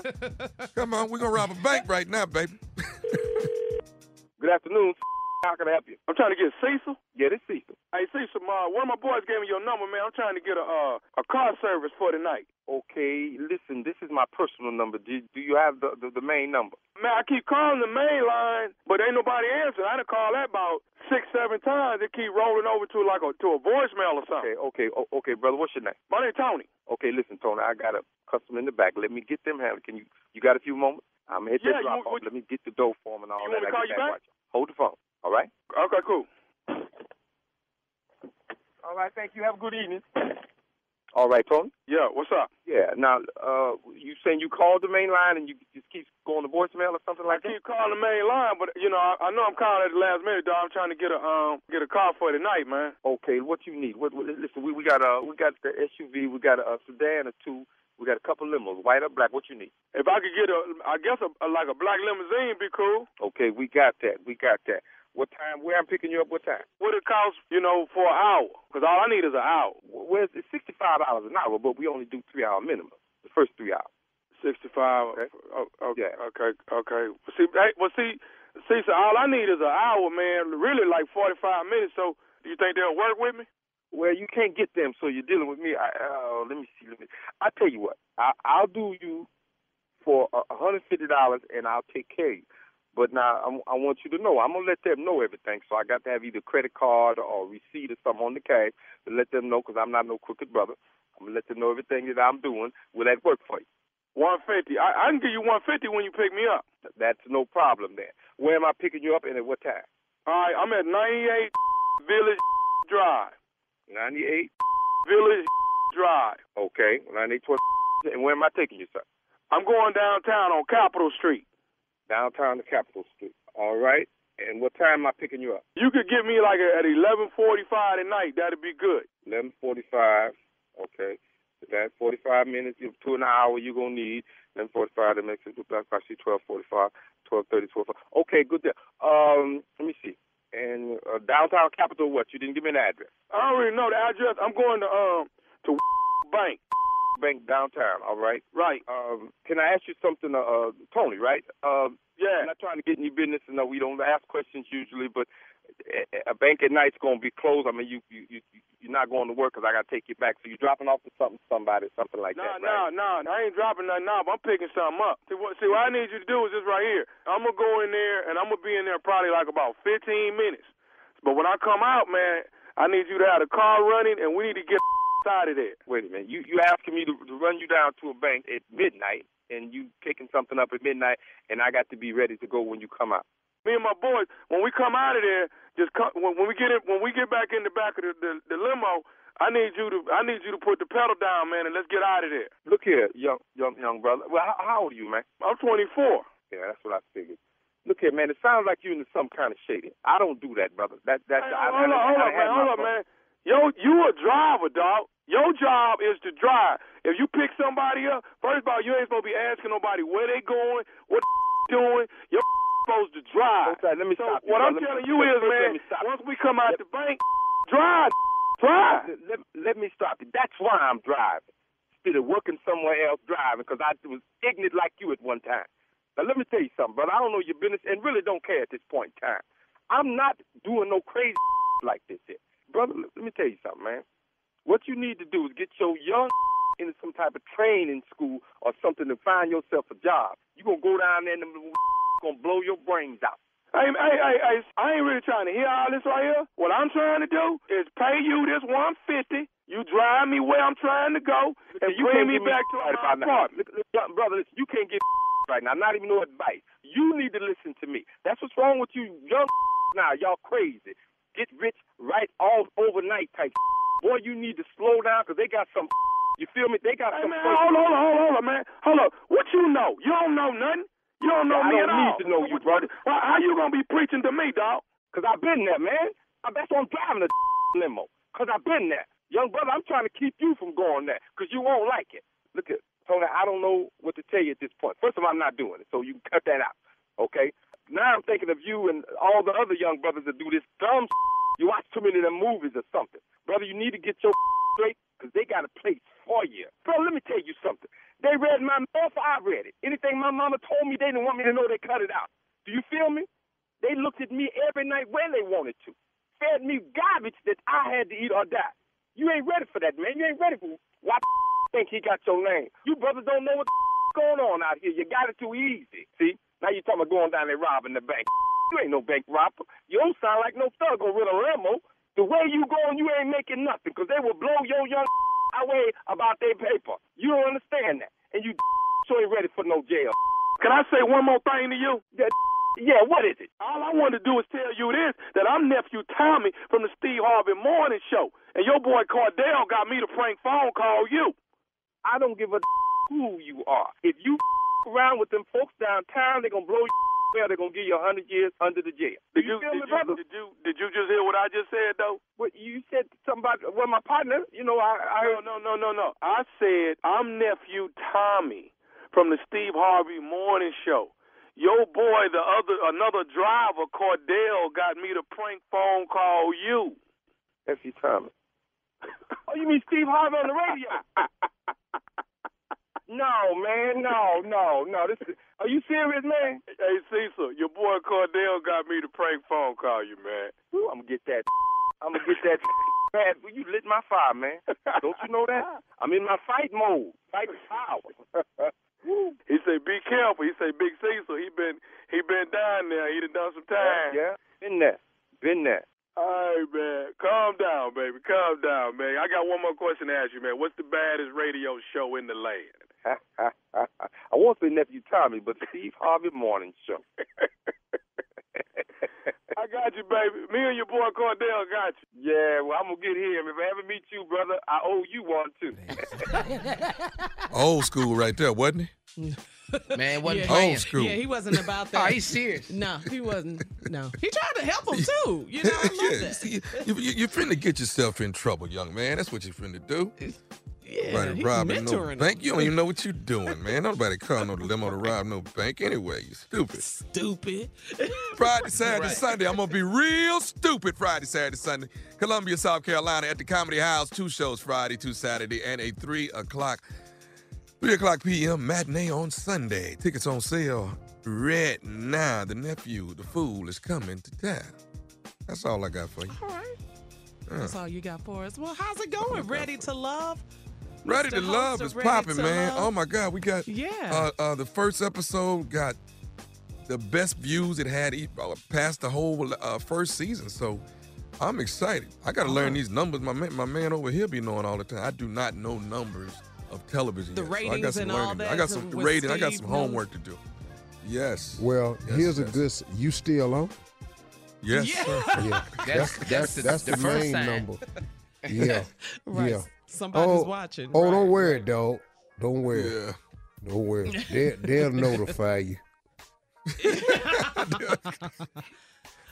Come on, we're gonna rob a bank right now, baby. Good afternoon. How can I help you? I'm trying to get Cecil. Yeah, this Cecil. Hey, Cecil, uh, one of my boys gave me your number, man. I'm trying to get a uh, a car service for tonight. Okay, listen, this is my personal number. Do, do you have the, the the main number? Man, I keep calling the main line, but ain't nobody answering. I done called that about six, seven times. It keep rolling over to like a to a voicemail or something. Okay, okay, o- okay, brother. What's your name? My name Tony. Okay, listen, Tony. I got a customer in the back. Let me get them handled. Can you you got a few moments? I'm hit Yeah, that drop off. Let me get the dough for him and all You that. want me to call you back? Hold the phone. All right. Okay, cool. All right, thank you. Have a good evening. All right, Tony. Yeah, what's up? Yeah. Now, uh, you saying you called the main line and you just keep going to voicemail or something like that? I keep calling the main line, but you know, I, I know I'm calling at the last minute, dog. I'm trying to get a um get a car for tonight, man. Okay, what you need? What, what listen, we, we got a we got the SUV, we got a, sedan or two, we got a couple limos, white or black. What you need? If I could get a, I guess a, a like a black limousine, be cool. Okay, we got that. We got that. What time? Where I'm picking you up? What time? What it costs, you know, for an hour? Because all I need is an hour. Where's it's sixty five dollars an hour, but we only do three hour minimum. The first three hours. Sixty five. Okay. okay. Okay. Okay. See, hey, well, see, see, so all I need is an hour, man. Really, like forty five minutes. So, do you think they'll work with me? Well, you can't get them, so you're dealing with me. I, uh, let me see. Let me. I tell you what. I, I'll do you for a hundred fifty dollars, and I'll take care of you. But now I'm, I want you to know I'm gonna let them know everything. So I got to have either credit card or receipt or something on the cash to let them know because I'm not no crooked brother. I'm gonna let them know everything that I'm doing. Will that work for you? One fifty. I, I can give you one fifty when you pick me up. That's no problem then. Where am I picking you up and at what time? All right, I'm at ninety eight [laughs] Village [laughs] Drive. Ninety eight [laughs] Village Drive. Okay, ninety eight twenty. And where am I taking you, sir? I'm going downtown on Capitol Street. Downtown to Capitol Street. All right. And what time am I picking you up? You could get me like at eleven forty five at night. That'd be good. Eleven forty five. Okay. That forty five minutes, two and an hour you're gonna need. Eleven forty five that makes it I see twelve forty five, twelve thirty, twelve Okay, good there. Um let me see. And uh, downtown Capitol what? You didn't give me an address. I don't really know the address. I'm going to um to bank. Bank downtown, all right. Right. Um, can I ask you something, uh, uh Tony? Right? Um, yeah. I'm not trying to get any business, and no, we don't ask questions usually, but a bank at night's gonna be closed. I mean, you you you you're not going to work because I gotta take you back. So you're dropping off to something, somebody, something like nah, that, right? no, nah, I ain't dropping nothing off. I'm picking something up. See what? See what I need you to do is this right here. I'm gonna go in there and I'm gonna be in there probably like about 15 minutes. But when I come out, man, I need you to have the car running, and we need to get out of there. Wait a minute. You you asking me to, to run you down to a bank at midnight, and you picking something up at midnight, and I got to be ready to go when you come out. Me and my boys, when we come out of there, just come, when, when we get in, when we get back in the back of the, the, the limo, I need you to I need you to put the pedal down, man, and let's get out of there. Look here, young young young brother. Well, how, how old are you, man? I'm 24. Yeah, that's what I figured. Look here, man. It sounds like you're in some kind of shady. I don't do that, brother. That that's. Hey, I, hold I, on, hold I, man. Hold on, man. Yo, you a driver, dog. Your job is to drive. If you pick somebody up, first of all, you ain't supposed to be asking nobody where they going, what they doing. You're supposed to drive. Okay, let me so stop you, what bro. I'm Let me- telling you is, man, once we come out the bank, drive, drive. Let, let, let me stop you. That's why I'm driving. Instead of working somewhere else driving, because I was ignorant like you at one time. Now, let me tell you something, brother. I don't know your business and really don't care at this point in time. I'm not doing no crazy [laughs] like this here. Brother, let me tell you something, man. What you need to do is get your young [laughs] into some type of training school or something to find yourself a job. you going to go down there and them [laughs] going to blow your brains out. Hey, hey, hey, hey, I ain't really trying to hear all this right here. What I'm trying to do is pay you this 150. You drive me where I'm trying to go, and you bring me back to right my apartment. Brother, listen, you can't get [laughs] right now. Not even no advice. You need to listen to me. That's what's wrong with you young now. Y'all crazy. Get rich right all overnight type. Boy, you need to slow down because they got some. [laughs] You feel me? They got Hey, some. man, hold on, hold on, hold on, man. Hold on. What you know? You don't know nothing. You don't know I me don't at need to know you, brother. Well, how you gonna be preaching to me, dog? Because I've been there, man. That's why I'm driving a [laughs] limo. Because I've been there. Young brother, I'm trying to keep you from going there because you won't like it. Look at Tony, I don't know what to tell you at this point. First of all, I'm not doing it, so you can cut that out, okay? Now I'm thinking of you and all the other young brothers that do this dumb [laughs] You watch too many of them movies or something. Brother, you need to get your [laughs] straight because they got a place for you. Bro, let me tell you something. They read my mail, I read it. Anything my mama told me, they didn't want me to know, they cut it out. Do you feel me? They looked at me every night when they wanted to. Fed me garbage that I had to eat or die. You ain't ready for that, man. You ain't ready for why [laughs] think he got your name. You brothers don't know what's [laughs] going on out here. You got it too easy. See? Now you talking about going down there robbing the bank. You ain't no bank robber. You don't sound like no thug or with a limo. The way you going, you ain't making nothing because they will blow your young [laughs] away about their paper. You don't understand that. And you [laughs] so ain't ready for no jail. Can I say one more thing to you? Yeah, [laughs] yeah, what is it? All I want to do is tell you this that I'm nephew Tommy from the Steve Harvey Morning Show, and your boy Cordell got me to prank phone call you. I don't give a who you are. If you around with them folks downtown, they're gonna blow you well, they're gonna give you a hundred years under the jail. Did you, you, feel did me, you, brother? did you did you just hear what I just said though? What you said something about well my partner, you know, I, I No, no, no, no, no. I said I'm nephew Tommy from the Steve Harvey Morning Show. Your boy, the other another driver, Cordell, got me to prank phone call you. F.U. Tommy. [laughs] oh, you mean Steve Harvey on the radio? [laughs] no, man, no, no, no. This is, are you serious, man? Hey, Cecil, your boy Cordell got me to prank phone call you, man. Ooh, I'm gonna get that. I'm gonna get that. [laughs] Man, you lit my fire, man. Don't you know that? I'm in my fight mode. Fight power. [laughs] He say, "Be careful." He say, "Big Cecil, he been he been down there. He done done some time." Yeah, been there, been there. All right, man. Calm down, baby. Calm down, man. I got one more question to ask you, man. What's the baddest radio show in the land? [laughs] I won't say nephew Tommy, but Steve Harvey Morning Show. [laughs] I got you, baby. Me and your boy Cordell got you. Yeah, well, I'm gonna get him. If I ever meet you, brother, I owe you one too. [laughs] Old school right there, wasn't he? [laughs] Man, wasn't yeah, playing. Old school. Yeah, he wasn't about that. [laughs] Oh, he's serious. No, he wasn't. No, he tried to help him too. You know, I love yeah, that. see, you, you, you're finna get yourself in trouble, young man. That's what you're finna do. Yeah, he's robbing no him. bank. You don't even know what you're doing, man. Nobody call no limo to rob no bank anyway. You stupid. Stupid. [laughs] Friday, Saturday, Right. Sunday. I'm gonna be real stupid Friday, Saturday, Sunday. Columbia, South Carolina at the Comedy House. Two shows Friday, two Saturday, and a three o'clock, three o'clock p.m. matinee on Sunday. Tickets on sale right now. The nephew, the fool, is coming to town. That's all I got for you. All right. Yeah. That's all you got for us. Well, how's it going? Ready to love? Ready to love is popping, man. Love? Oh my God, we got Yeah. Uh, uh, the first episode got the best views it had uh, past the whole uh, first season. So I'm excited. I got to learn these numbers. My man, my man over here be knowing all the time. I do not know numbers of television. The yet, so I got ratings some and all learning. that I got some with rating. I got Steve some knows? homework to do. Yes. Well, Yes, here's yes. a good. You still on? Yes. Yeah. sir. Yeah, [laughs] that's that's that's, the, first main sign. number. Yeah, [laughs] Right. yeah. Somebody's oh, watching. Oh, right. don't worry, dog. Don't worry. Yeah. Don't worry. [laughs] They, they'll notify you. [laughs]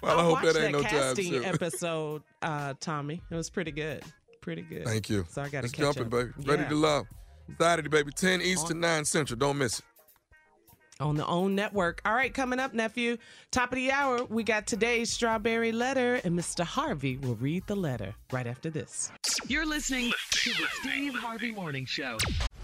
Well, I, hope that ain't no time casting soon. [laughs] episode, uh, Tommy. It was pretty good. Pretty good. Thank you. So I got to catch jump up. it, baby. Ready Yeah. to love. Saturday, baby. 10 Eastern, 9 Central. Don't miss it. On the OWN network. All right, coming up, nephew. Top of the hour, we got today's strawberry letter, and Mr. Harvey will read the letter right after this. You're listening to the Steve Harvey Morning Show.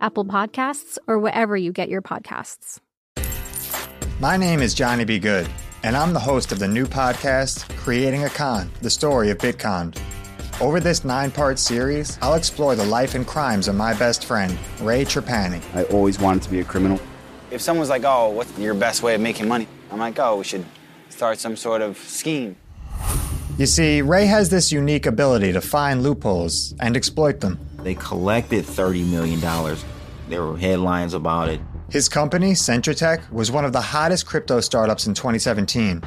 Apple Podcasts, or wherever you get your podcasts. My name is Johnny B. Good, and I'm the host of the new podcast, Creating a Con The Story of Bitcon. Over this nine part series, I'll explore the life and crimes of my best friend, Ray Trapani. I always wanted to be a criminal. If someone's like, oh, what's your best way of making money? I'm like, oh, we should start some sort of scheme. You see, Ray has this unique ability to find loopholes and exploit them. They collected $30 million. There were headlines about it. His company, Centratech, was one of the hottest crypto startups in 2017.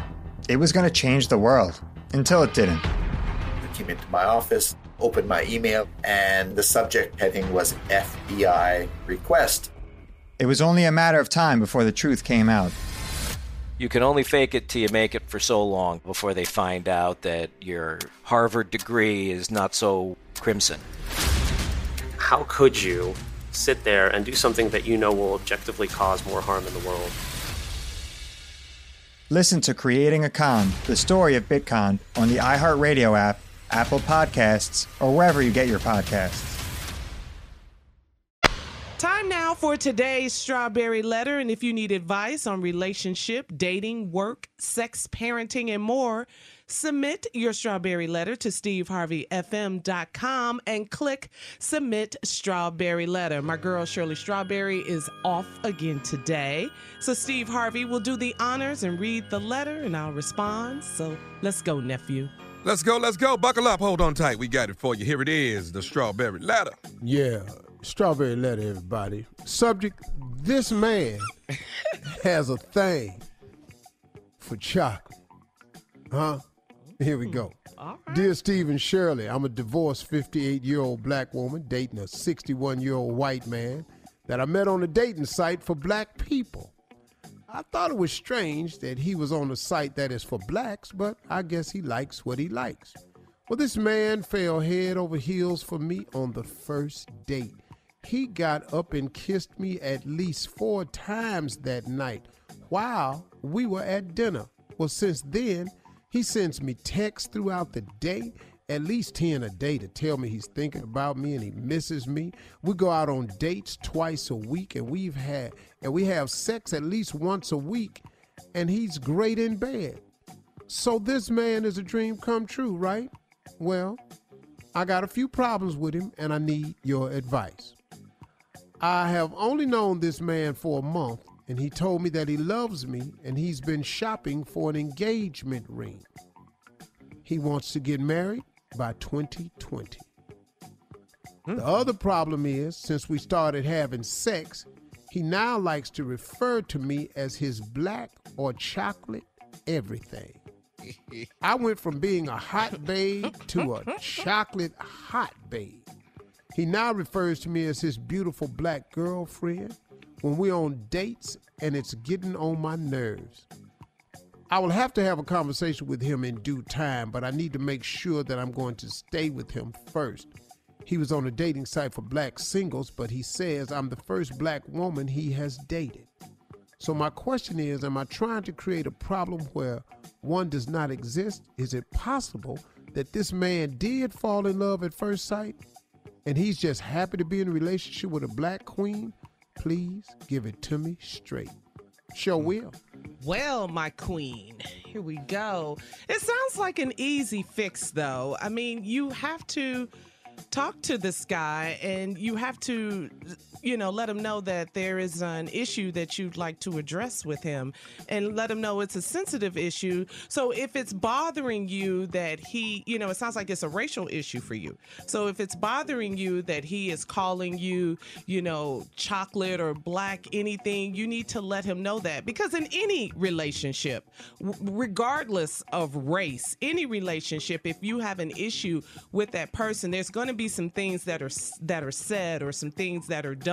It was going to change the world, until it didn't. I came into my office, opened my email, and the subject heading was FBI request. It was only a matter of time before the truth came out. You can only fake it till you make it for so long before they find out that your Harvard degree is not so crimson. How could you sit there and do something that you know will objectively cause more harm in the world. Listen to Creating a Con, the story of Bitcoin, on the iHeartRadio app, Apple Podcasts, or wherever you get your podcasts. Time now for today's strawberry letter. And if you need advice on relationship, dating, work, sex, parenting, and more, Submit your strawberry letter to steveharveyfm.com and click Submit Strawberry Letter. My girl Shirley Strawberry is off again today. So Steve Harvey will do the honors and read the letter and I'll respond. So let's go, nephew. Let's go, let's go. Buckle up, hold on tight. We got it for you. Here it is the strawberry letter. Yeah, strawberry letter, everybody. Subject This man [laughs] has a thing for chocolate. Huh? Here we go. Hmm. Dear Stephen Shirley, I'm a divorced 58 year old black woman dating a 61 year old white man that I met on a dating site for black people. I thought it was strange that he was on a site that is for blacks, but I guess he likes what he likes. Well, this man fell head over heels for me on the first date. He got up and kissed me at least four times that night while we were at dinner. Well, since then, he sends me texts throughout the day, at least 10 a day, to tell me he's thinking about me and he misses me. We go out on dates twice a week and we've had and we have sex at least once a week, and he's great in bed. So this man is a dream come true, right? Well, I got a few problems with him and I need your advice. I have only known this man for a month and he told me that he loves me and he's been shopping for an engagement ring. He wants to get married by 2020. Hmm. The other problem is, since we started having sex, he now likes to refer to me as his black or chocolate everything. [laughs] I went from being a hot babe to a chocolate hot babe. He now refers to me as his beautiful black girlfriend when we're on dates and it's getting on my nerves. I will have to have a conversation with him in due time, but I need to make sure that I'm going to stay with him first. He was on a dating site for black singles, but he says I'm the first black woman he has dated. So, my question is Am I trying to create a problem where one does not exist? Is it possible that this man did fall in love at first sight and he's just happy to be in a relationship with a black queen Please give it to me straight. Sure mm. will. Well, my queen, here we go. It sounds like an easy fix, though. I mean, you have to talk to this guy and you have to you know let him know that there is an issue that you'd like to address with him and let him know it's a sensitive issue. So if it's bothering you that he you know it sounds like it's a racial issue for you. So if it's bothering you that he is calling you you know chocolate or black anything you need to let him know that. Because in any relationship regardless of race any relationship if you have an issue with that person there's going to be some things that are that are said or some things that are done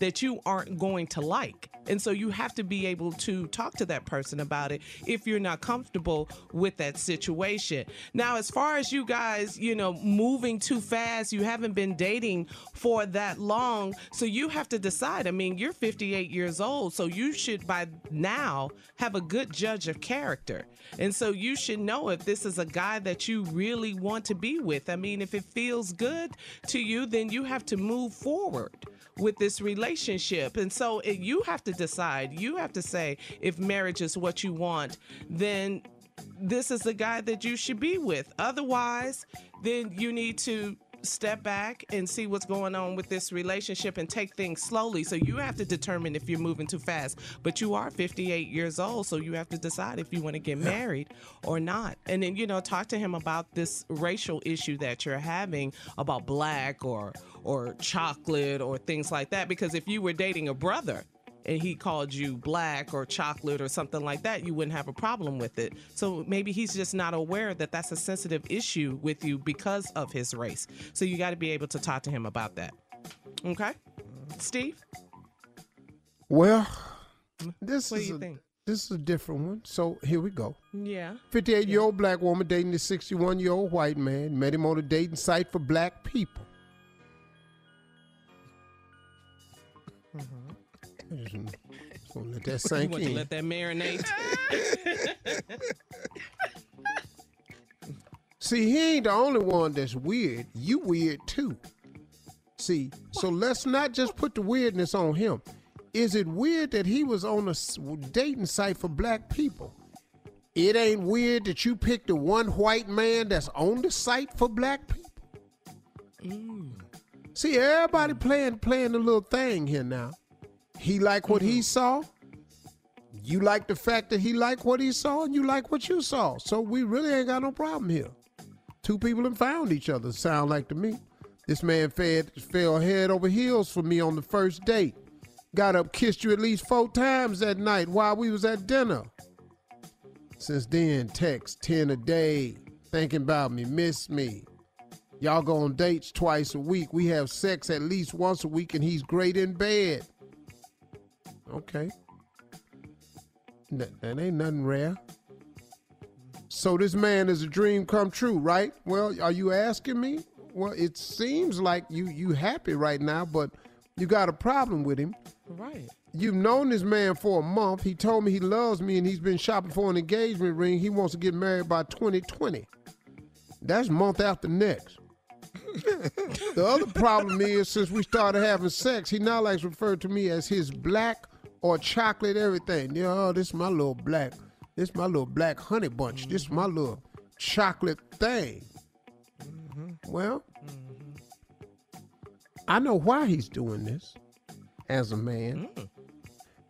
that you aren't going to like. And so you have to be able to talk to that person about it if you're not comfortable with that situation. Now, as far as you guys, you know, moving too fast, you haven't been dating for that long. So you have to decide. I mean, you're 58 years old, so you should by now have a good judge of character. And so you should know if this is a guy that you really want to be with. I mean, if it feels good to you, then you have to move forward with this relationship. And so it, you have to decide, you have to say if marriage is what you want, then this is the guy that you should be with. Otherwise, then you need to step back and see what's going on with this relationship and take things slowly. So you have to determine if you're moving too fast. But you are 58 years old, so you have to decide if you want to get married or not. And then, you know, talk to him about this racial issue that you're having about black or or chocolate or things like that because if you were dating a brother and he called you black or chocolate or something like that, you wouldn't have a problem with it. So maybe he's just not aware that that's a sensitive issue with you because of his race. So you got to be able to talk to him about that. Okay, Steve. Well, mm-hmm. this what is a, think? this is a different one. So here we go. Yeah. 58 year old black woman dating a 61 year old white man. Met him on a dating site for black people. Just, just gonna let that [laughs] sink in. let that marinate? [laughs] See, he ain't the only one that's weird. You weird too. See, so let's not just put the weirdness on him. Is it weird that he was on a dating site for black people? It ain't weird that you picked the one white man that's on the site for black people. Mm. See, everybody mm. playing playing a little thing here now. He like what he mm-hmm. saw. You like the fact that he like what he saw, and you like what you saw. So we really ain't got no problem here. Two people have found each other. Sound like to me. This man fed, fell head over heels for me on the first date. Got up, kissed you at least four times that night while we was at dinner. Since then, text 10 a day, thinking about me, miss me. Y'all go on dates twice a week. We have sex at least once a week, and he's great in bed. Okay. That, that ain't nothing rare. So this man is a dream come true, right? Well, are you asking me? Well, it seems like you you happy right now, but you got a problem with him. right. You've known this man for a month. He told me he loves me and he's been shopping for an engagement ring. He wants to get married by 2020. That's month after next. [laughs] the other problem is since we started having sex, he now likes to refer to me as his black or chocolate everything. Yeah, oh, this is my little black. This is my little black honey bunch. This is my little chocolate thing. Mm-hmm. Well, mm-hmm. I know why he's doing this as a man. Mm.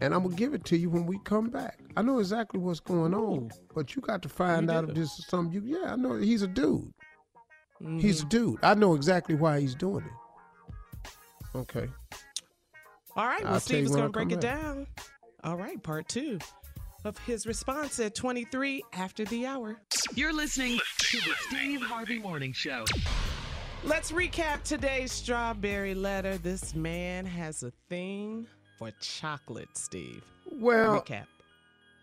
And I'm gonna give it to you when we come back. I know exactly what's going on, but you got to find out if this is something you yeah, I know he's a dude. He's Mm-hmm. a mm. dude. I know exactly why he's doing it. Okay. All right. Well, I'll Steve is going to break it back. down. All right. Part two of his response at 23 after the hour. You're listening to the Steve Harvey Morning Show. Let's recap today's strawberry letter. This man has a thing for chocolate, Steve. Well, recap.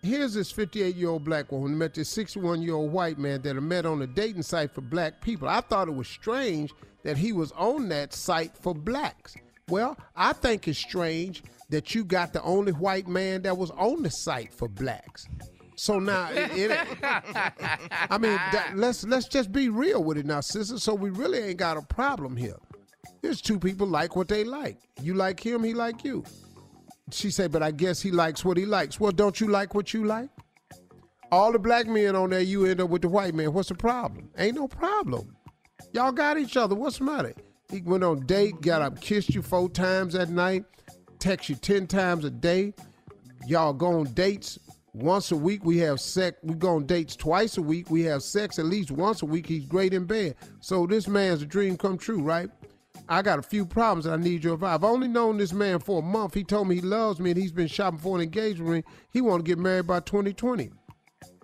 Here's this 58 year old black woman who met this 61 year old white man that had met on a dating site for black people. I thought it was strange that he was on that site for blacks. Well, I think it's strange that you got the only white man that was on the site for blacks. So now, it, it- I mean, that, let's let's just be real with it now, sister. So we really ain't got a problem here. There's two people like what they like. You like him, he like you. she said, but I guess he likes what he likes. Well, don't you like what you like? All the black men on there, you end up with the white man. What's the problem? Ain't no problem. Y'all got each other. What's the matter? He went on date, got up, kissed you four times at night, text you ten times a day. Y'all go on dates once a week. We have sex. We go on dates twice a week. We have sex at least once a week. He's great in bed. So this man's a dream come true, right? I got a few problems that I need your advice. I've only known this man for a month. He told me he loves me and he's been shopping for an engagement ring. He want to get married by 2020.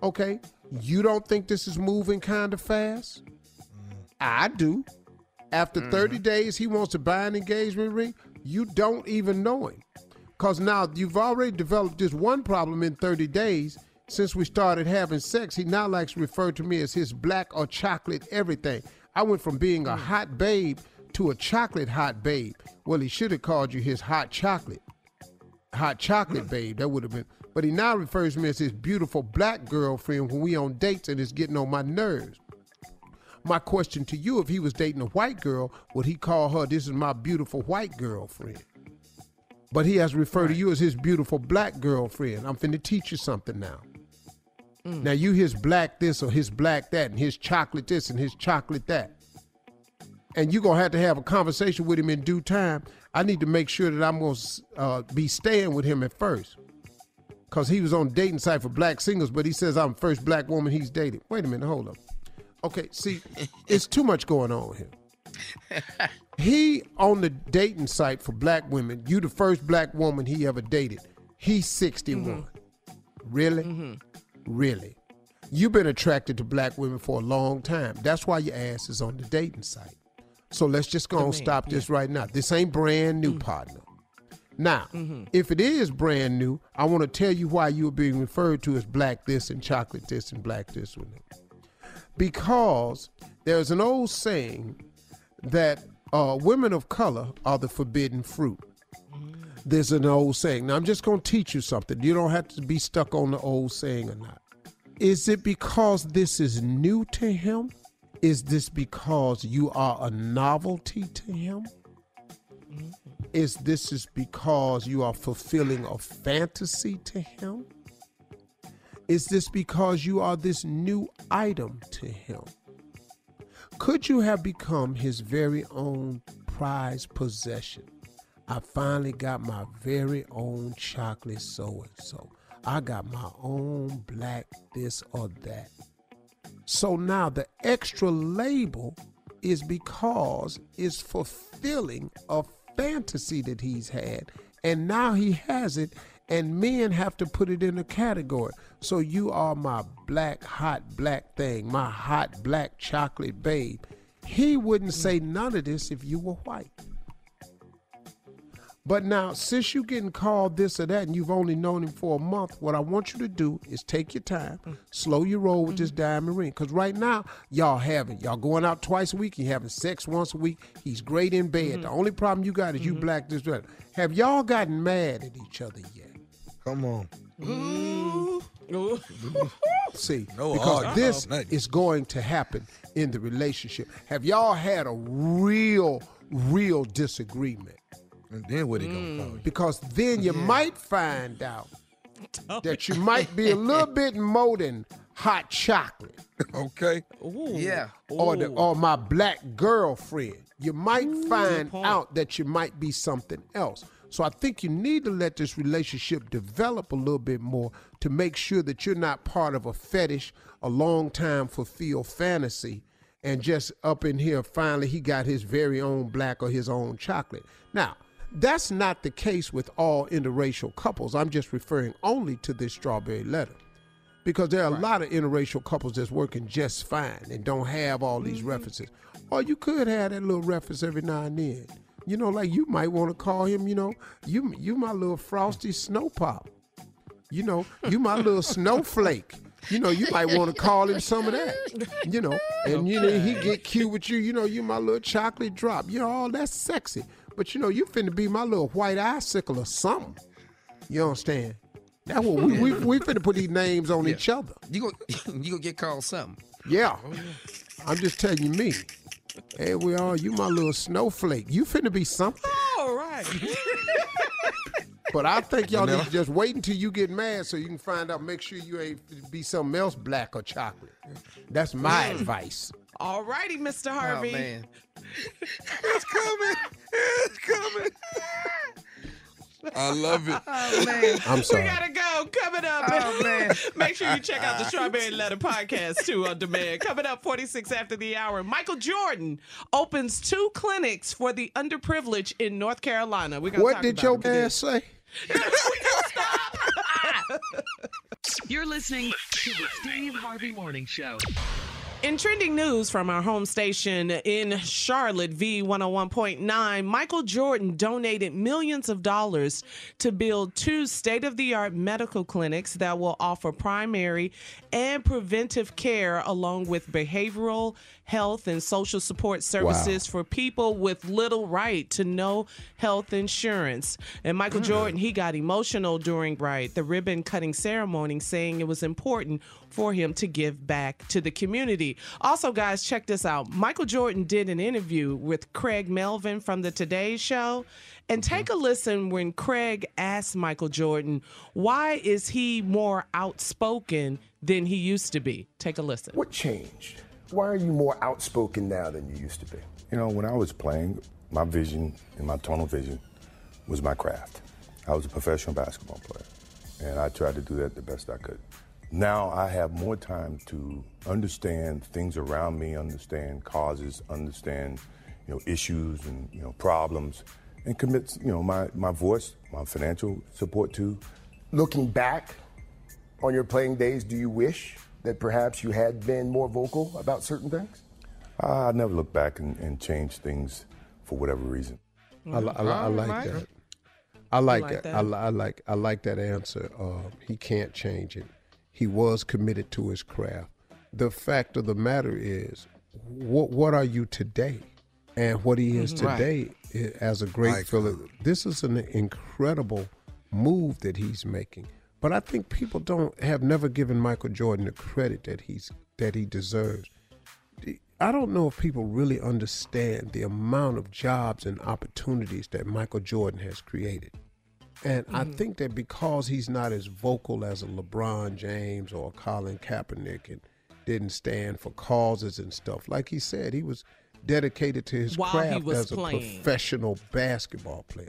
Okay, you don't think this is moving kind of fast? I do. After mm-hmm. 30 days, he wants to buy an engagement ring. You don't even know him. Because now you've already developed this one problem in 30 days. Since we started having sex, he now likes to refer to me as his black or chocolate everything. I went from being a mm. hot babe to a chocolate hot babe. Well, he should have called you his hot chocolate. Hot chocolate mm. babe. That would have been. But he now refers to me as his beautiful black girlfriend when we on dates and it's getting on my nerves. My question to you, if he was dating a white girl, would he call her, this is my beautiful white girlfriend? But he has referred to you as his beautiful black girlfriend. I'm finna teach you something now. Now you his black this or his black that and his chocolate this and his chocolate that. And you're gonna have to have a conversation with him in due time. I need to make sure that I'm gonna uh, be staying with him at first. Cause he was on dating site for black singles, but he says I'm the first black woman he's dated. Wait a minute, hold up. Okay, see, it's too much going on here. He on the dating site for black women. You the first black woman he ever dated. He's 61. Mm-hmm. Really? Mm-hmm. Really? You've been attracted to black women for a long time. That's why your ass is on the dating site. So let's just go and stop this right now. This ain't brand new, mm. partner. Now, Mm-hmm. if it is brand new, I want to tell you why you're being referred to as black this and chocolate this and black this one. Because there's an old saying that uh, women of color are the forbidden fruit. There's an old saying. Now, I'm just going to teach you something. You don't have to be stuck on the old saying or not. Is it because this is new to him? Is this because you are a novelty to him? Is this is because you are fulfilling a fantasy to him? Is this because you are this new item to him? Could you have become his very own prized possession? I finally got my very own chocolate so and so. I got my own black this or that. So now the extra label is because it's fulfilling a fantasy that he's had. And now he has it, and men have to put it in a category. So you are my black, hot black thing, my hot black chocolate babe. He wouldn't say none of this if you were white. But now, since you're getting called this or that and you've only known him for a month, what I want you to do is take your time, slow your roll with this diamond ring. Because right now, y'all having, y'all going out twice a week, you having sex once a week. He's great in bed. The only problem you got is you mm-hmm. black this. Have y'all gotten mad at each other yet? Come on. [laughs] See, No because argument. this Nothing. is going to happen in the relationship. Have y'all had a real, real disagreement? And then what he gonna call you? Because then you might find out that you might be a [laughs] little bit more than hot chocolate. Okay. Yeah. Or the, or my black girlfriend. You might find out that you might be something else. So I think you need to let this relationship develop a little bit more to make sure that you're not part of a fetish, a long time fulfilled fantasy, and just up in here finally he got his very own black or his own chocolate. Now, that's not the case with all interracial couples. I'm just referring only to this strawberry letter. Because there are a lot of interracial couples that's working just fine and don't have all these mm-hmm. references. Or you could have that little reference every now and then. You know, like you might want to call him, you know, you you my little frosty snow pop. You know, you my little snowflake. You know, you might want to call him some of that. You know, and you know he get cute with you. You know, you my little chocolate drop. You know, all that's sexy. But you know, you finna be my little white icicle or something. You understand? That's what we we, we finna put these names on each other. You go, [laughs] you gonna get called something. Yeah. I'm just telling you me. Hey, we are. You my little snowflake. You finna be something. All right. [laughs] [laughs] But I think y'all need to just wait until you get mad so you can find out. Make sure you ain't be something else black or chocolate. That's my Mm. advice. All righty, Mr. Harvey. Oh man. [laughs] It's coming. It's coming. I love it. [laughs] Oh man. [laughs] I'm sorry. We gotta go. Coming up. Oh, man. [laughs] Make sure you check out the Strawberry Letter podcast too on demand. Coming up 46 after the hour. Michael Jordan opens two clinics for the underprivileged in North Carolina. We're What talk did about your it today. man say? You're listening to the Steve Harvey Morning Show. In trending news from our home station in Charlotte, V101.9, Michael Jordan donated millions of dollars to build two state of the art medical clinics that will offer primary and preventive care along with behavioral health and social support services for people with little right to no health insurance. And Michael hmm. Jordan, he got emotional during right the ribbon cutting ceremony, saying it was important for him to give back to the community. Also, guys, check this out. Michael Jordan did an interview with Craig Melvin from the Today Show. And mm-hmm. take a listen when Craig asked Michael Jordan, why is he more outspoken than he used to be? Take a listen. What changed? Why are you more outspoken now than you used to be? You know, when I was playing, my vision and my tunnel vision was my craft. I was a professional basketball player, and I tried to do that the best I could. Now I have more time to understand things around me, understand causes, understand, you know, issues and you know problems, and commit, you know, my, my voice, my financial support to. Looking back on your playing days, do you wish that perhaps you had been more vocal about certain things? I never look back and, and change things for whatever reason. I, li- I, li- I like that. I like, like that. that? I, li- I like I like that answer. Uh, he can't change it. He was committed to his craft. The fact of the matter is, what what are you today? And what he is Mhm. Right. today as a great Philip. This is an incredible move that he's making. But I think people don't have never given Michael Jordan the credit that he's that he deserves. I don't know if people really understand the amount of jobs and opportunities that Michael Jordan has created. And I mm-hmm. think that because he's not as vocal as a LeBron James or a Colin Kaepernick and didn't stand for causes and stuff, like he said, he was dedicated to his While craft as a playing. professional basketball player.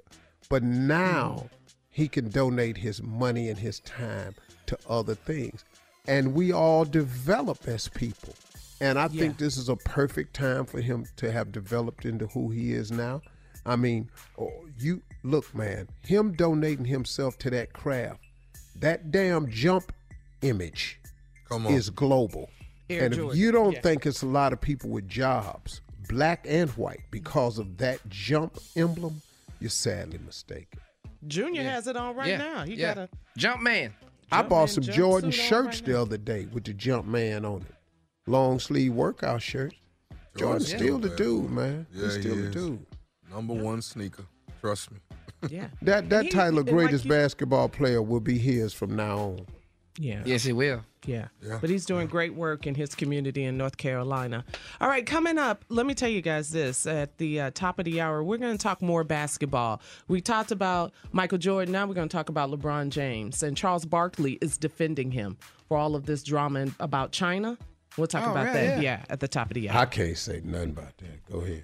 But now mm-hmm. He can donate his money and his time to other things. And we all develop as people. And I think this is a perfect time for him to have developed into who he is now. I mean, oh, you look, man, him donating himself to that craft, that damn jump image is global. Air and if you don't yeah. think it's a lot of people with jobs, black and white, because of that jump emblem, you're sadly mistaken. Junior has it on right Yeah, now. He yeah. got a Jump man. I Jump bought some Jordan shirts right the other day with the jump man on it. Long sleeve workout shirts. Oh, Jordan's Yeah. still the dude, man. Yeah, He's he still the dude. Number one sneaker. Trust me. Yeah. That that he- title, and like greatest you- basketball player, will be his from now on. Yeah. Yes, he will. Yeah. Yeah. But he's doing great work in his community in North Carolina. All right, coming up, let me tell you guys this. At the uh, top of the hour, we're going to talk more basketball. We talked about Michael Jordan. Now we're going to talk about LeBron James. And Charles Barkley is defending him for all of this drama about China. We'll talk Oh, about right, that, yeah. yeah, at the top of the hour. I can't say nothing about that. Go ahead.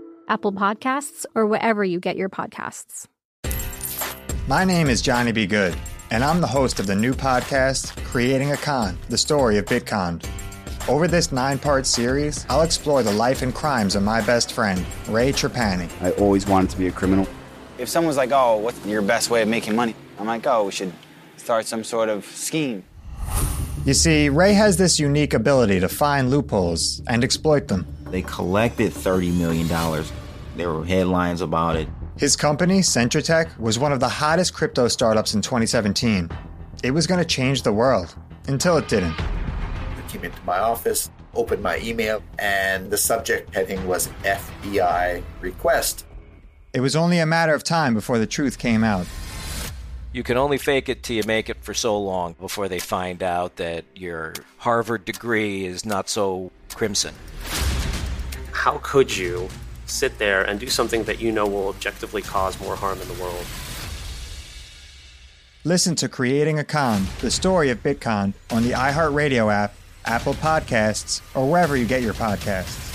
Apple Podcasts, or wherever you get your podcasts. My name is Johnny B. Good, and I'm the host of the new podcast, Creating a Con The Story of Bitcon. Over this nine part series, I'll explore the life and crimes of my best friend, Ray Trapani. I always wanted to be a criminal. If someone's like, oh, what's your best way of making money? I'm like, oh, we should start some sort of scheme. You see, Ray has this unique ability to find loopholes and exploit them. They collected $30 million. There were headlines about it. His company, Centratech, was one of the hottest crypto startups in 2017. It was going to change the world, until it didn't. I came into my office, opened my email, and the subject heading was FBI request. It was only a matter of time before the truth came out. You can only fake it till you make it for so long before they find out that your Harvard degree is not so crimson. How could you sit there and do something that you know will objectively cause more harm in the world? Listen to Creating a Con, the story of Bitcoin, on the iHeartRadio app, Apple Podcasts, or wherever you get your podcasts.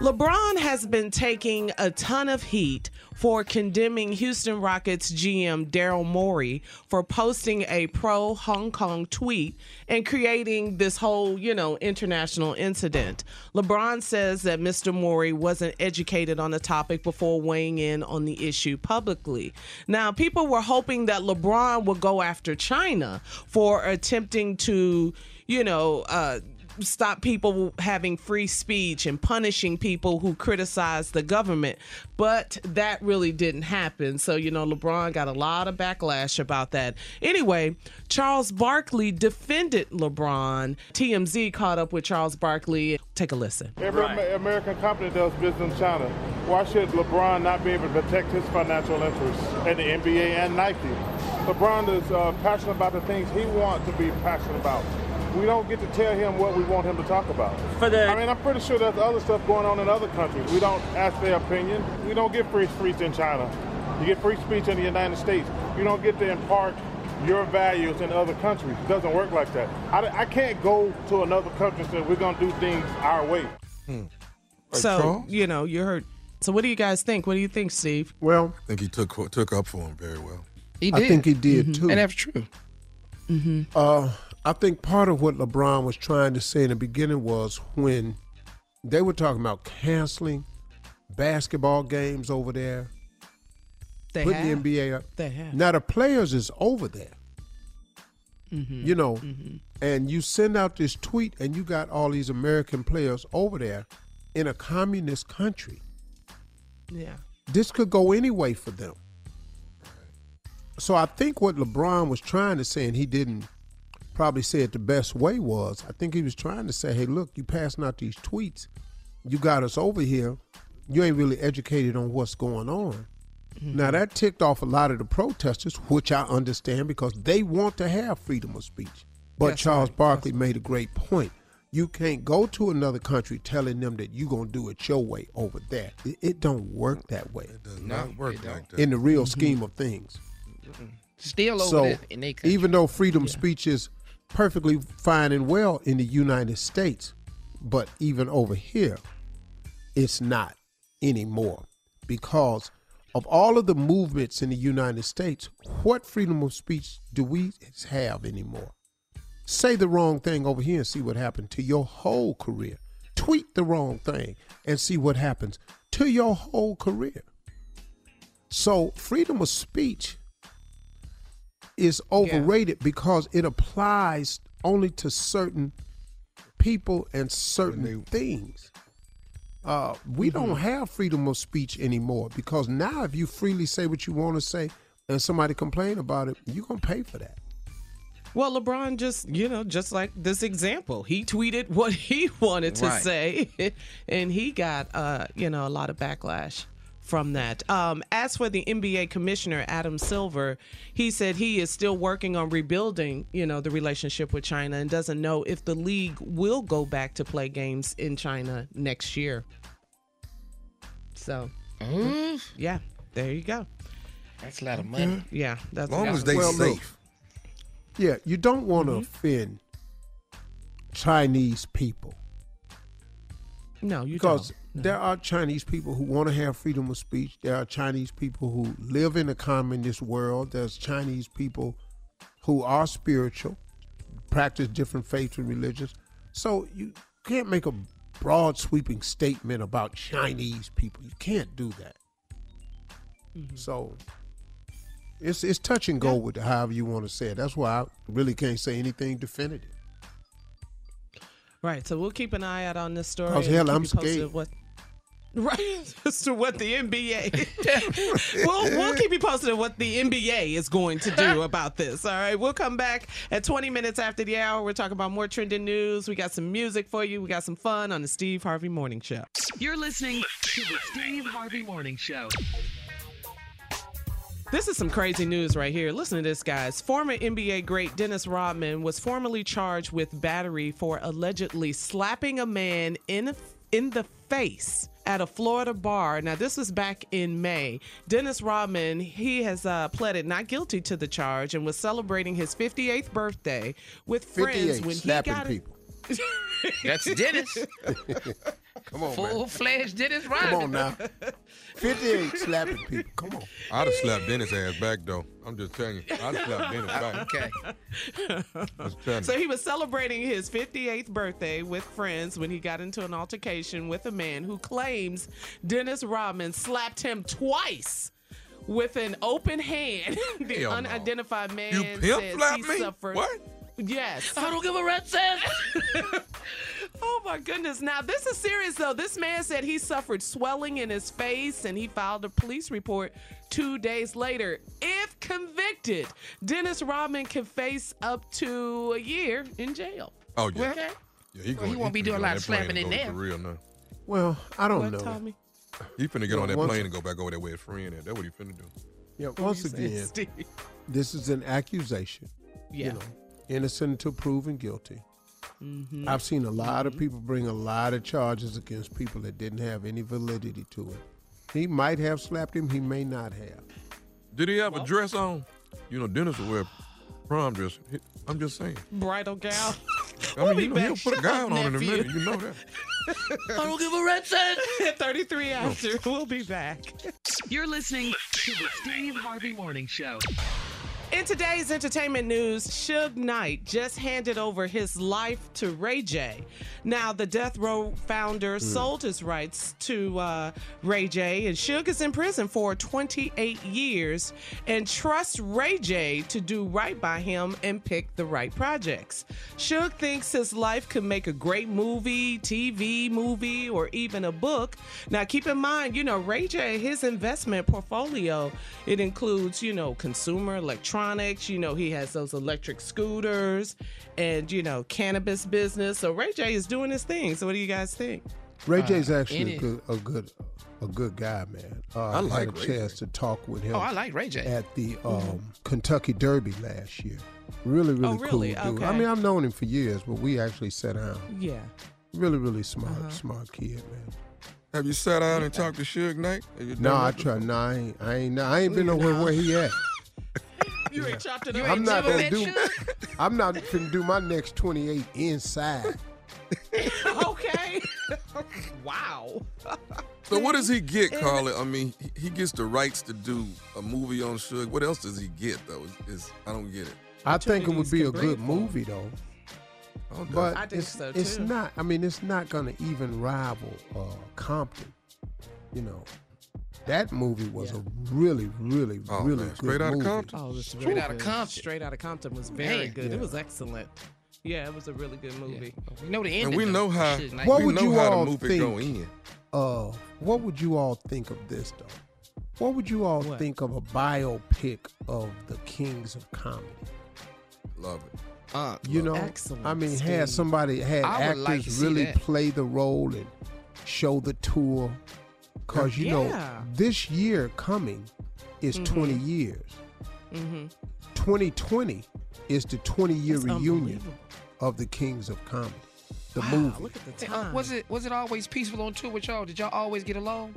LeBron has been taking a ton of heat for condemning Houston Rockets GM Daryl Morey for posting a pro Hong Kong tweet and creating this whole, you know, international incident. LeBron says that Mr. Morey wasn't educated on the topic before weighing in on the issue publicly. Now, people were hoping that LeBron would go after China for attempting to, you know, uh, stop people having free speech and punishing people who criticize the government. But that really didn't happen. So, you know, LeBron got a lot of backlash about that. Anyway, Charles Barkley defended LeBron. TMZ caught up with Charles Barkley. Take a listen. Every right. American company does business in China. Why should LeBron not be able to protect his financial interests in the NBA and Nike? LeBron is uh, passionate about the things he wants to be passionate about we don't get to tell him what we want him to talk about. For the, I mean, I'm pretty sure there's other stuff going on in other countries. We don't ask their opinion. We don't get free speech in China. You get free speech in the United States. You don't get to impart your values in other countries. It doesn't work like that. I, I can't go to another country and say we're going to do things our way. Hmm. So, Charles? you know, you heard. So, what do you guys think? What do you think, Steve? Well, I think he took took up for him very well. He did. I think he did mm-hmm. too. And that's true. Mm-hmm. Uh, I think part of what LeBron was trying to say in the beginning was when they were talking about canceling basketball games over there, they putting have. the NBA up. They have. Now the players is over there. Mm-hmm. You know, mm-hmm. and you send out this tweet, and you got all these American players over there in a communist country. Yeah. This could go any way for them. So I think what LeBron was trying to say, and he didn't probably said the best way was I think he was trying to say, hey, look, you passing out these tweets. You got us over here. You ain't really educated on what's going on. Mm-hmm. Now, that ticked off a lot of the protesters, which I understand because they want to have freedom of speech. But That's Charles right. Barkley That's made a great point. You can't go to another country telling them that you're going to do it your way over there. It, it don't work that way. It does no, not work like that. In the real mm-hmm. scheme of things. Still over so, there in their country. Even though freedom yeah. speech is perfectly fine and well in the United States, but even over here, it's not anymore because of all of the movements in the United States. What freedom of speech do we have anymore? Say the wrong thing over here and see what happens to your whole career. Tweet the wrong thing and see what happens to your whole career. So, freedom of speech is overrated yeah. because it applies only to certain people and certain things. Uh, we mm-hmm. don't have freedom of speech anymore because now if you freely say what you want to say and somebody complain about it, you're gonna pay for that. Well, LeBron just, you know, just like this example, he tweeted [laughs] what he wanted to right. say, [laughs] and he got, uh, you know, a lot of backlash from that. Um, as for the NBA commissioner Adam Silver, he said he is still working on rebuilding, you know, the relationship with China and doesn't know if the league will go back to play games in China next year. So, mm. yeah, there you go. That's a lot of money. Yeah, that's as long as they well, safe. Look, yeah, you don't want to mm-hmm. offend Chinese people. No, you because don't there are Chinese people who want to have freedom of speech. There are Chinese people who live in a communist world. There's Chinese people who are spiritual, practice different faiths and religions. So you can't make a broad sweeping statement about Chinese people. You can't do that. Mm-hmm. So it's it's touch and go yeah. with however you want to say it. That's why I really can't say anything definitive. Right. So we'll keep an eye out on this story. Cause hell, I'm scared. What, Right, [laughs] as to what the NBA. [laughs] [laughs] we'll we'll keep you posted on what the NBA is going to do about this. All right, we'll come back at 20 minutes after the hour. We're talking about more trending news. We got some music for you. We got some fun on the Steve Harvey Morning Show. You're listening to the Steve Harvey Morning Show. This is some crazy news right here. Listen to this, guys. Former NBA great Dennis Rodman was formally charged with battery for allegedly slapping a man in in the face at a Florida bar. Now, this was back in May. Dennis Rodman, he has uh, pleaded not guilty to the charge and was celebrating his 58th birthday with friends when he got people. [laughs] That's Dennis. [laughs] Come on, Full fledged Dennis Rodman. Come on now. 58 slapping people. Come on. I'd have slapped Dennis' ass back, though. I'm just telling you. I'd have slapped Dennis back. [laughs] okay. So he was celebrating his 58th birthday with friends when he got into an altercation with a man who claims Dennis Rodman slapped him twice with an open hand. [laughs] the Hell unidentified no. man you pimp says he me? suffered. What? Yes. I don't give a rat's ass. [laughs] Oh my goodness. Now, this is serious though. This man said he suffered swelling in his face and he filed a police report two days later. If convicted, Dennis Rodman can face up to a year in jail. Oh yeah. Okay. Yeah, he, Well, he won't be doing a lot of slapping in there. For real now. Well, I don't What, know. Tommy? He finna get on that plane and go back over there with his friend. At. That's what he finna do. Yeah, once again, this is an accusation. Yeah. You know, innocent until proven guilty. Mhm. I've seen a lot of people bring a lot of charges against people that didn't have any validity to it. He might have slapped him, he may not have. Did he have a dress on? You know, Dennis will wear prom dress. I'm just saying. Bridal gown. I [laughs] mean, be you know, he'll put a gown on in a minute. You know that. [laughs] I don't give a rat's ass. [laughs] 33 after. We'll be back. You're listening to the Steve Harvey Morning Show. In today's entertainment news, Suge Knight just handed over his life to Ray J. Now, the Death Row founder sold his rights to uh, Ray J, and Suge is in prison for 28 years and trusts Ray J to do right by him and pick the right projects. Suge thinks his life could make a great movie, TV movie, or even a book. Now, keep in mind, you know, Ray J, his investment portfolio, it includes, you know, consumer electronics. You know, he has those electric scooters and, you know, cannabis business. So Ray J is doing his thing. So what do you guys think? Ray Uh, J's actually a good, a good, a good guy, man. Uh, I like had a Ray chance to talk with him Oh, I like Ray J. at the um, Kentucky Derby last year. Really, really, Oh, really? cool dude. I mean, I've known him for years, but we actually sat down. Yeah. Really, really smart, Uh-huh. smart kid, man. Have you sat down and talked to Suge Knight? No, I that try. No, I ain't. I ain't, I ain't been nowhere where he at. [laughs] You ain't chopped it up. I'm not gonna do. [laughs] I'm not gonna do my next 28 inside. [laughs] okay. wow. [laughs] So what does he get, Carla? I mean, he- he gets the rights to do a movie on Suge. What else does he get though? Is, is I don't get it. I think it would be a bring good for him. movie though. Okay. But I think it's, so, it's too. not. I mean, it's not gonna even rival uh, Compton. You know, that movie was a really, really, Oh, really man, good straight outta movie. Compton? Oh, it was Straight really outta good. Compton. Straight out of Compton was very Man. good. Yeah. It was excellent. Yeah, it was a really good movie. We know the ending. and we know how Suge Knight. What we would know you how all the movie think? go in. Uh, what would you all think of this though? What would you all What? think of a biopic of the Kings of Comedy? Love it. Uh, You know, Excellent, I mean, Steve. had somebody had I would like actors really play the role and show the tour, cause you Yeah. know this year coming is Mhm. 20 years. Mm-hmm. 2020 is the 20 year That's reunion of the Kings of Comedy, the wow, movie. Look at the Uh, time. was it was it always peaceful on tour with y'all? Did y'all always get along?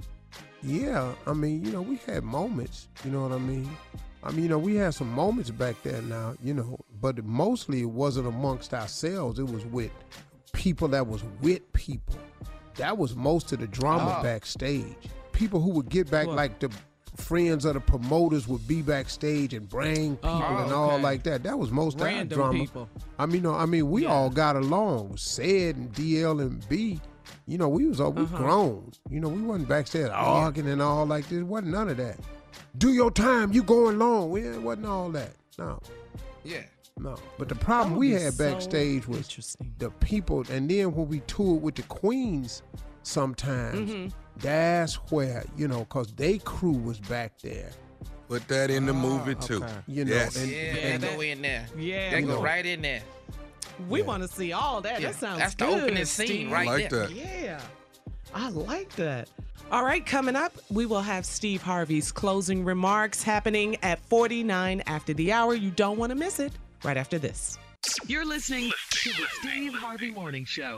Yeah, I mean, you know, we had moments. You know what I mean? I mean, you know, we had some moments back there now, you know, but mostly it wasn't amongst ourselves. It was with people that was with people. That was most of the drama Oh. backstage. People who would get back, What? like the friends of the promoters would be backstage and bring people Oh, and all okay. like that. That was most of Random drama. people. I mean, no, I mean, we Yeah. all got along. Ced and DL and B. You know, we was all we Uh-huh. grown. You know, we wasn't backstage arguing and all like this. Wasn't none of that. Do your time. You going long. We it wasn't all that. No, Yeah. No. But the problem we be had so backstage was the people. And then when we toured with the Queens, sometimes Mhm. that's where you know, cause they crew was back there. Put that in the Ah, movie too. okay. You know, yes. and- Yeah, and that go in there. Yeah, That you go know. right in there. we Yeah. want to see all that. Yeah, That sounds that's the good, opening scene right I like there. that. Yeah, I like that. All right, coming up, we will have Steve Harvey's closing remarks happening at 49 after the hour. You don't want to miss it. Right after this. You're listening to the Steve Harvey Morning Show.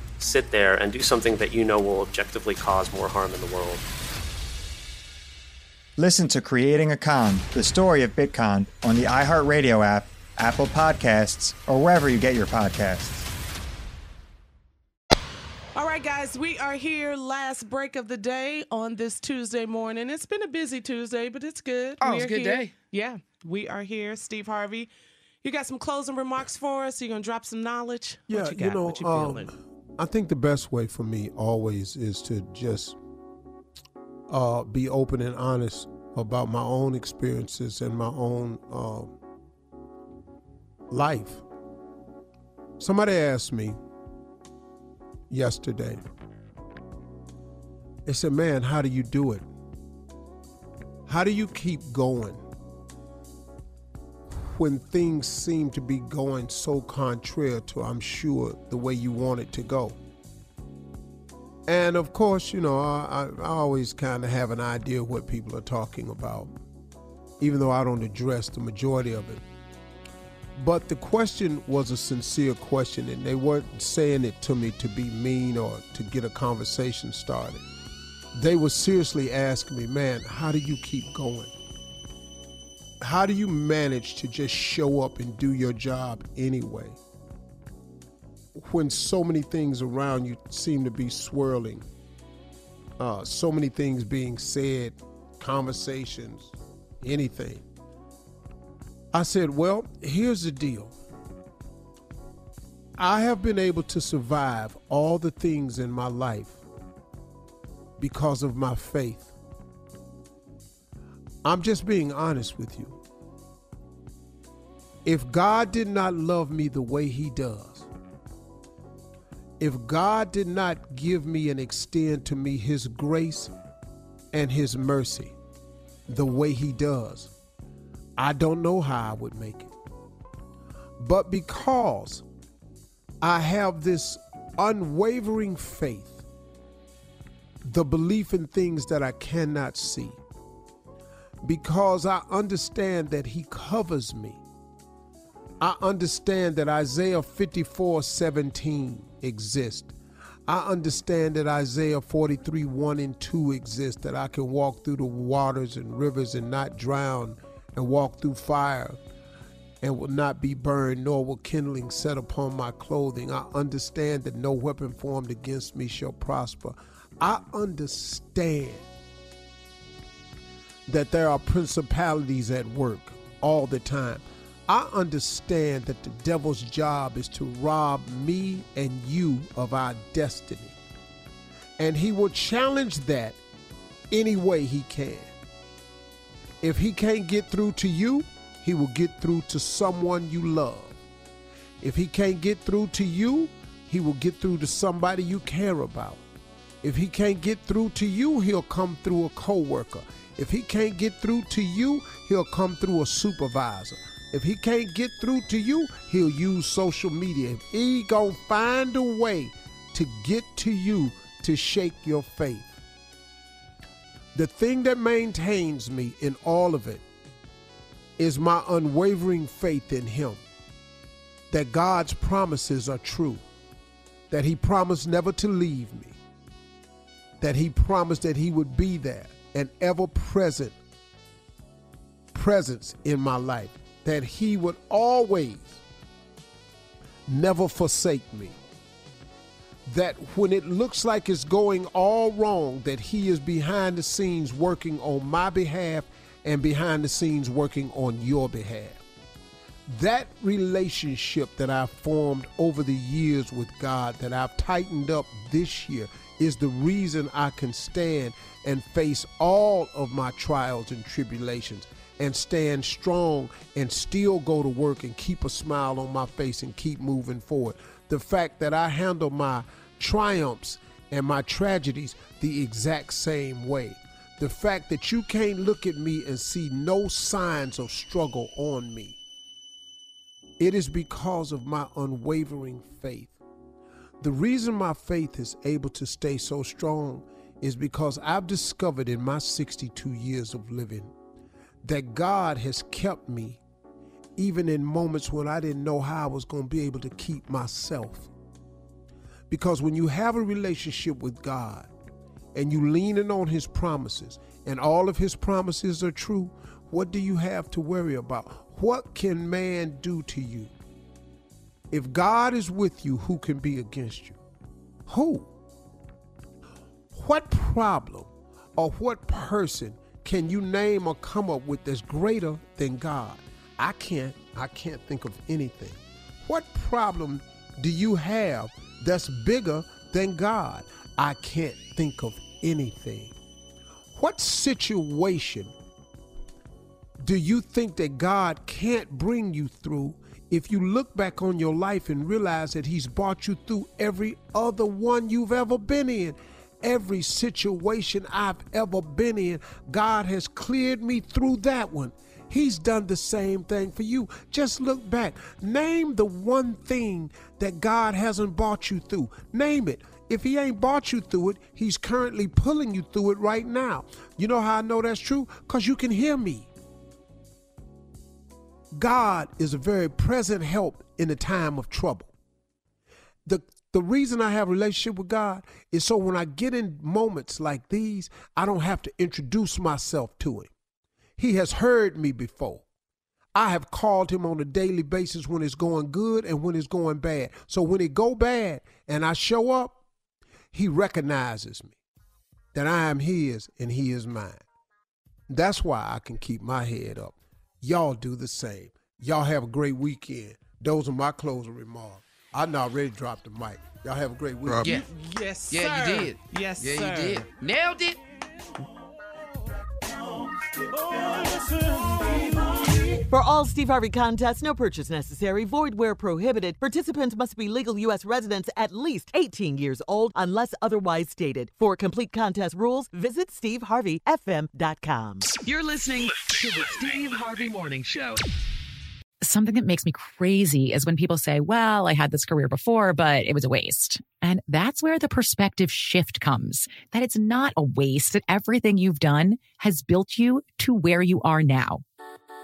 sit there and do something that you know will objectively cause more harm in the world? Listen to Creating a Con, the story of Bitcoin, on the iHeartRadio app, Apple Podcasts, or wherever you get your podcasts. All right, guys, we are here. Last break of the day on this Tuesday morning. It's been a busy Tuesday, but it's good. Oh, it's a good here. day. Yeah, we are here. Steve Harvey, you got some closing remarks for us? You gonna drop some knowledge? Yeah, what you, got? know, what you um, feeling? I think the best way for me always is to just uh, be open and honest about my own experiences and my own uh, life. Somebody asked me, yesterday. They said, Man, how do you do it? How do you keep going when things seem to be going so contrary to, I'm sure, the way you want it to go? And of course, you know, I, I always kind of have an idea what people are talking about, even though I don't address the majority of it. But the question was a sincere question, and they weren't saying it to me to be mean or to get a conversation started. They were seriously asking me, man, how do you keep going? How do you manage to just show up and do your job anyway? When so many things around you seem to be swirling, uh, so many things being said, conversations, anything. I said, Well, here's the deal. I have been able to survive all the things in my life because of my faith. I'm just being honest with you. If God did not love me the way He does, if God did not give me and extend to me His grace and His mercy the way He does, I don't know how I would make it. But because I have this unwavering faith, the belief in things that I cannot see, because I understand that He covers me. I understand that Isaiah 54 17 exists. I understand that Isaiah 43 1 and 2 exists, that I can walk through the waters and rivers and not drown and walk through fire and will not be burned, nor will kindling set upon my clothing. I understand that no weapon formed against me shall prosper. I understand that there are principalities at work all the time. I understand that the devil's job is to rob me and you of our destiny. And he will challenge that any way he can. If he can't get through to you, he will get through to someone you love. If he can't get through to you, he will get through to somebody you care about. If he can't get through to you, he'll come through a coworker. If he can't get through to you, he'll come through a supervisor. If he can't get through to you, he'll use social media. If he gonna find a way to get to you to shake your faith. The thing that maintains me in all of it is my unwavering faith in Him. That God's promises are true. That He promised never to leave me. That He promised that He would be there, an ever present presence in my life. That He would always never forsake me that when it looks like it's going all wrong, that He is behind the scenes working on my behalf and behind the scenes working on your behalf. That relationship that I've formed over the years with God, that I've tightened up this year, is the reason I can stand and face all of my trials and tribulations and stand strong and still go to work and keep a smile on my face and keep moving forward. The fact that I handle my triumphs and my tragedies the exact same way. The fact that you can't look at me and see no signs of struggle on me. It is because of my unwavering faith. The reason my faith is able to stay so strong is because I've discovered in my 62 years of living that God has kept me even in moments when I didn't know how I was going to be able to keep myself. Because when you have a relationship with God and you leaning on his promises and all of his promises are true, what do you have to worry about? What can man do to you? If God is with you, who can be against you? Who? What problem or what person can you name or come up with that's greater than God? I can't. I can't think of anything. What problem do you have that's bigger than God? I can't think of anything. What situation do you think that God can't bring you through if you look back on your life and realize that He's brought you through every other one you've ever been in, every situation I've ever been in, God has cleared me through that one. He's done the same thing for you. Just look back. Name the one thing that God hasn't brought you through. Name it. If he ain't brought you through it, he's currently pulling you through it right now. You know how I know that's true? Because you can hear me. God is a very present help in the time of trouble. The the reason I have a relationship with God is so when I get in moments like these, I don't have to introduce myself to him. He has heard me before. I have called him on a daily basis when it's going good and when it's going bad. So when it go bad and I show up, he recognizes me that I am his and he is mine. That's why I can keep my head up. Y'all do the same. Y'all have a great weekend. Those are my closing remarks. I not ready to drop the mic. Y'all have a great weekend. Yeah. Yes, Yeah, sir. you did. Yes, yeah, sir. you did. Nailed it. Oh, For all Steve Harvey contests, no purchase necessary, void where prohibited. Participants must be legal U.S. residents at least 18 years old unless otherwise stated. For complete contest rules, visit SteveHarveyFM.com. You're listening to the Steve Harvey Morning Show. Something that makes me crazy is when people say, well, I had this career before, but it was a waste. And that's where the perspective shift comes that it's not a waste, that everything you've done has built you to where you are now.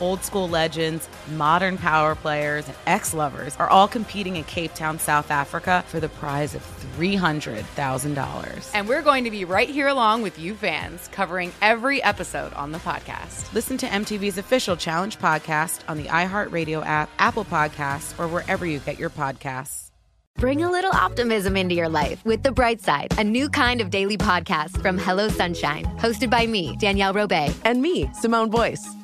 Old school legends, modern power players, and ex lovers are all competing in Cape Town, South Africa for the prize of $300,000. And we're going to be right here along with you fans, covering every episode on the podcast. Listen to MTV's official Challenge podcast on the iHeartRadio app, Apple Podcasts, or wherever you get your podcasts. Bring a little optimism into your life with The Bright Side, a new kind of daily podcast from Hello Sunshine, hosted by me, Danielle Robay. And me, Simone Boyce.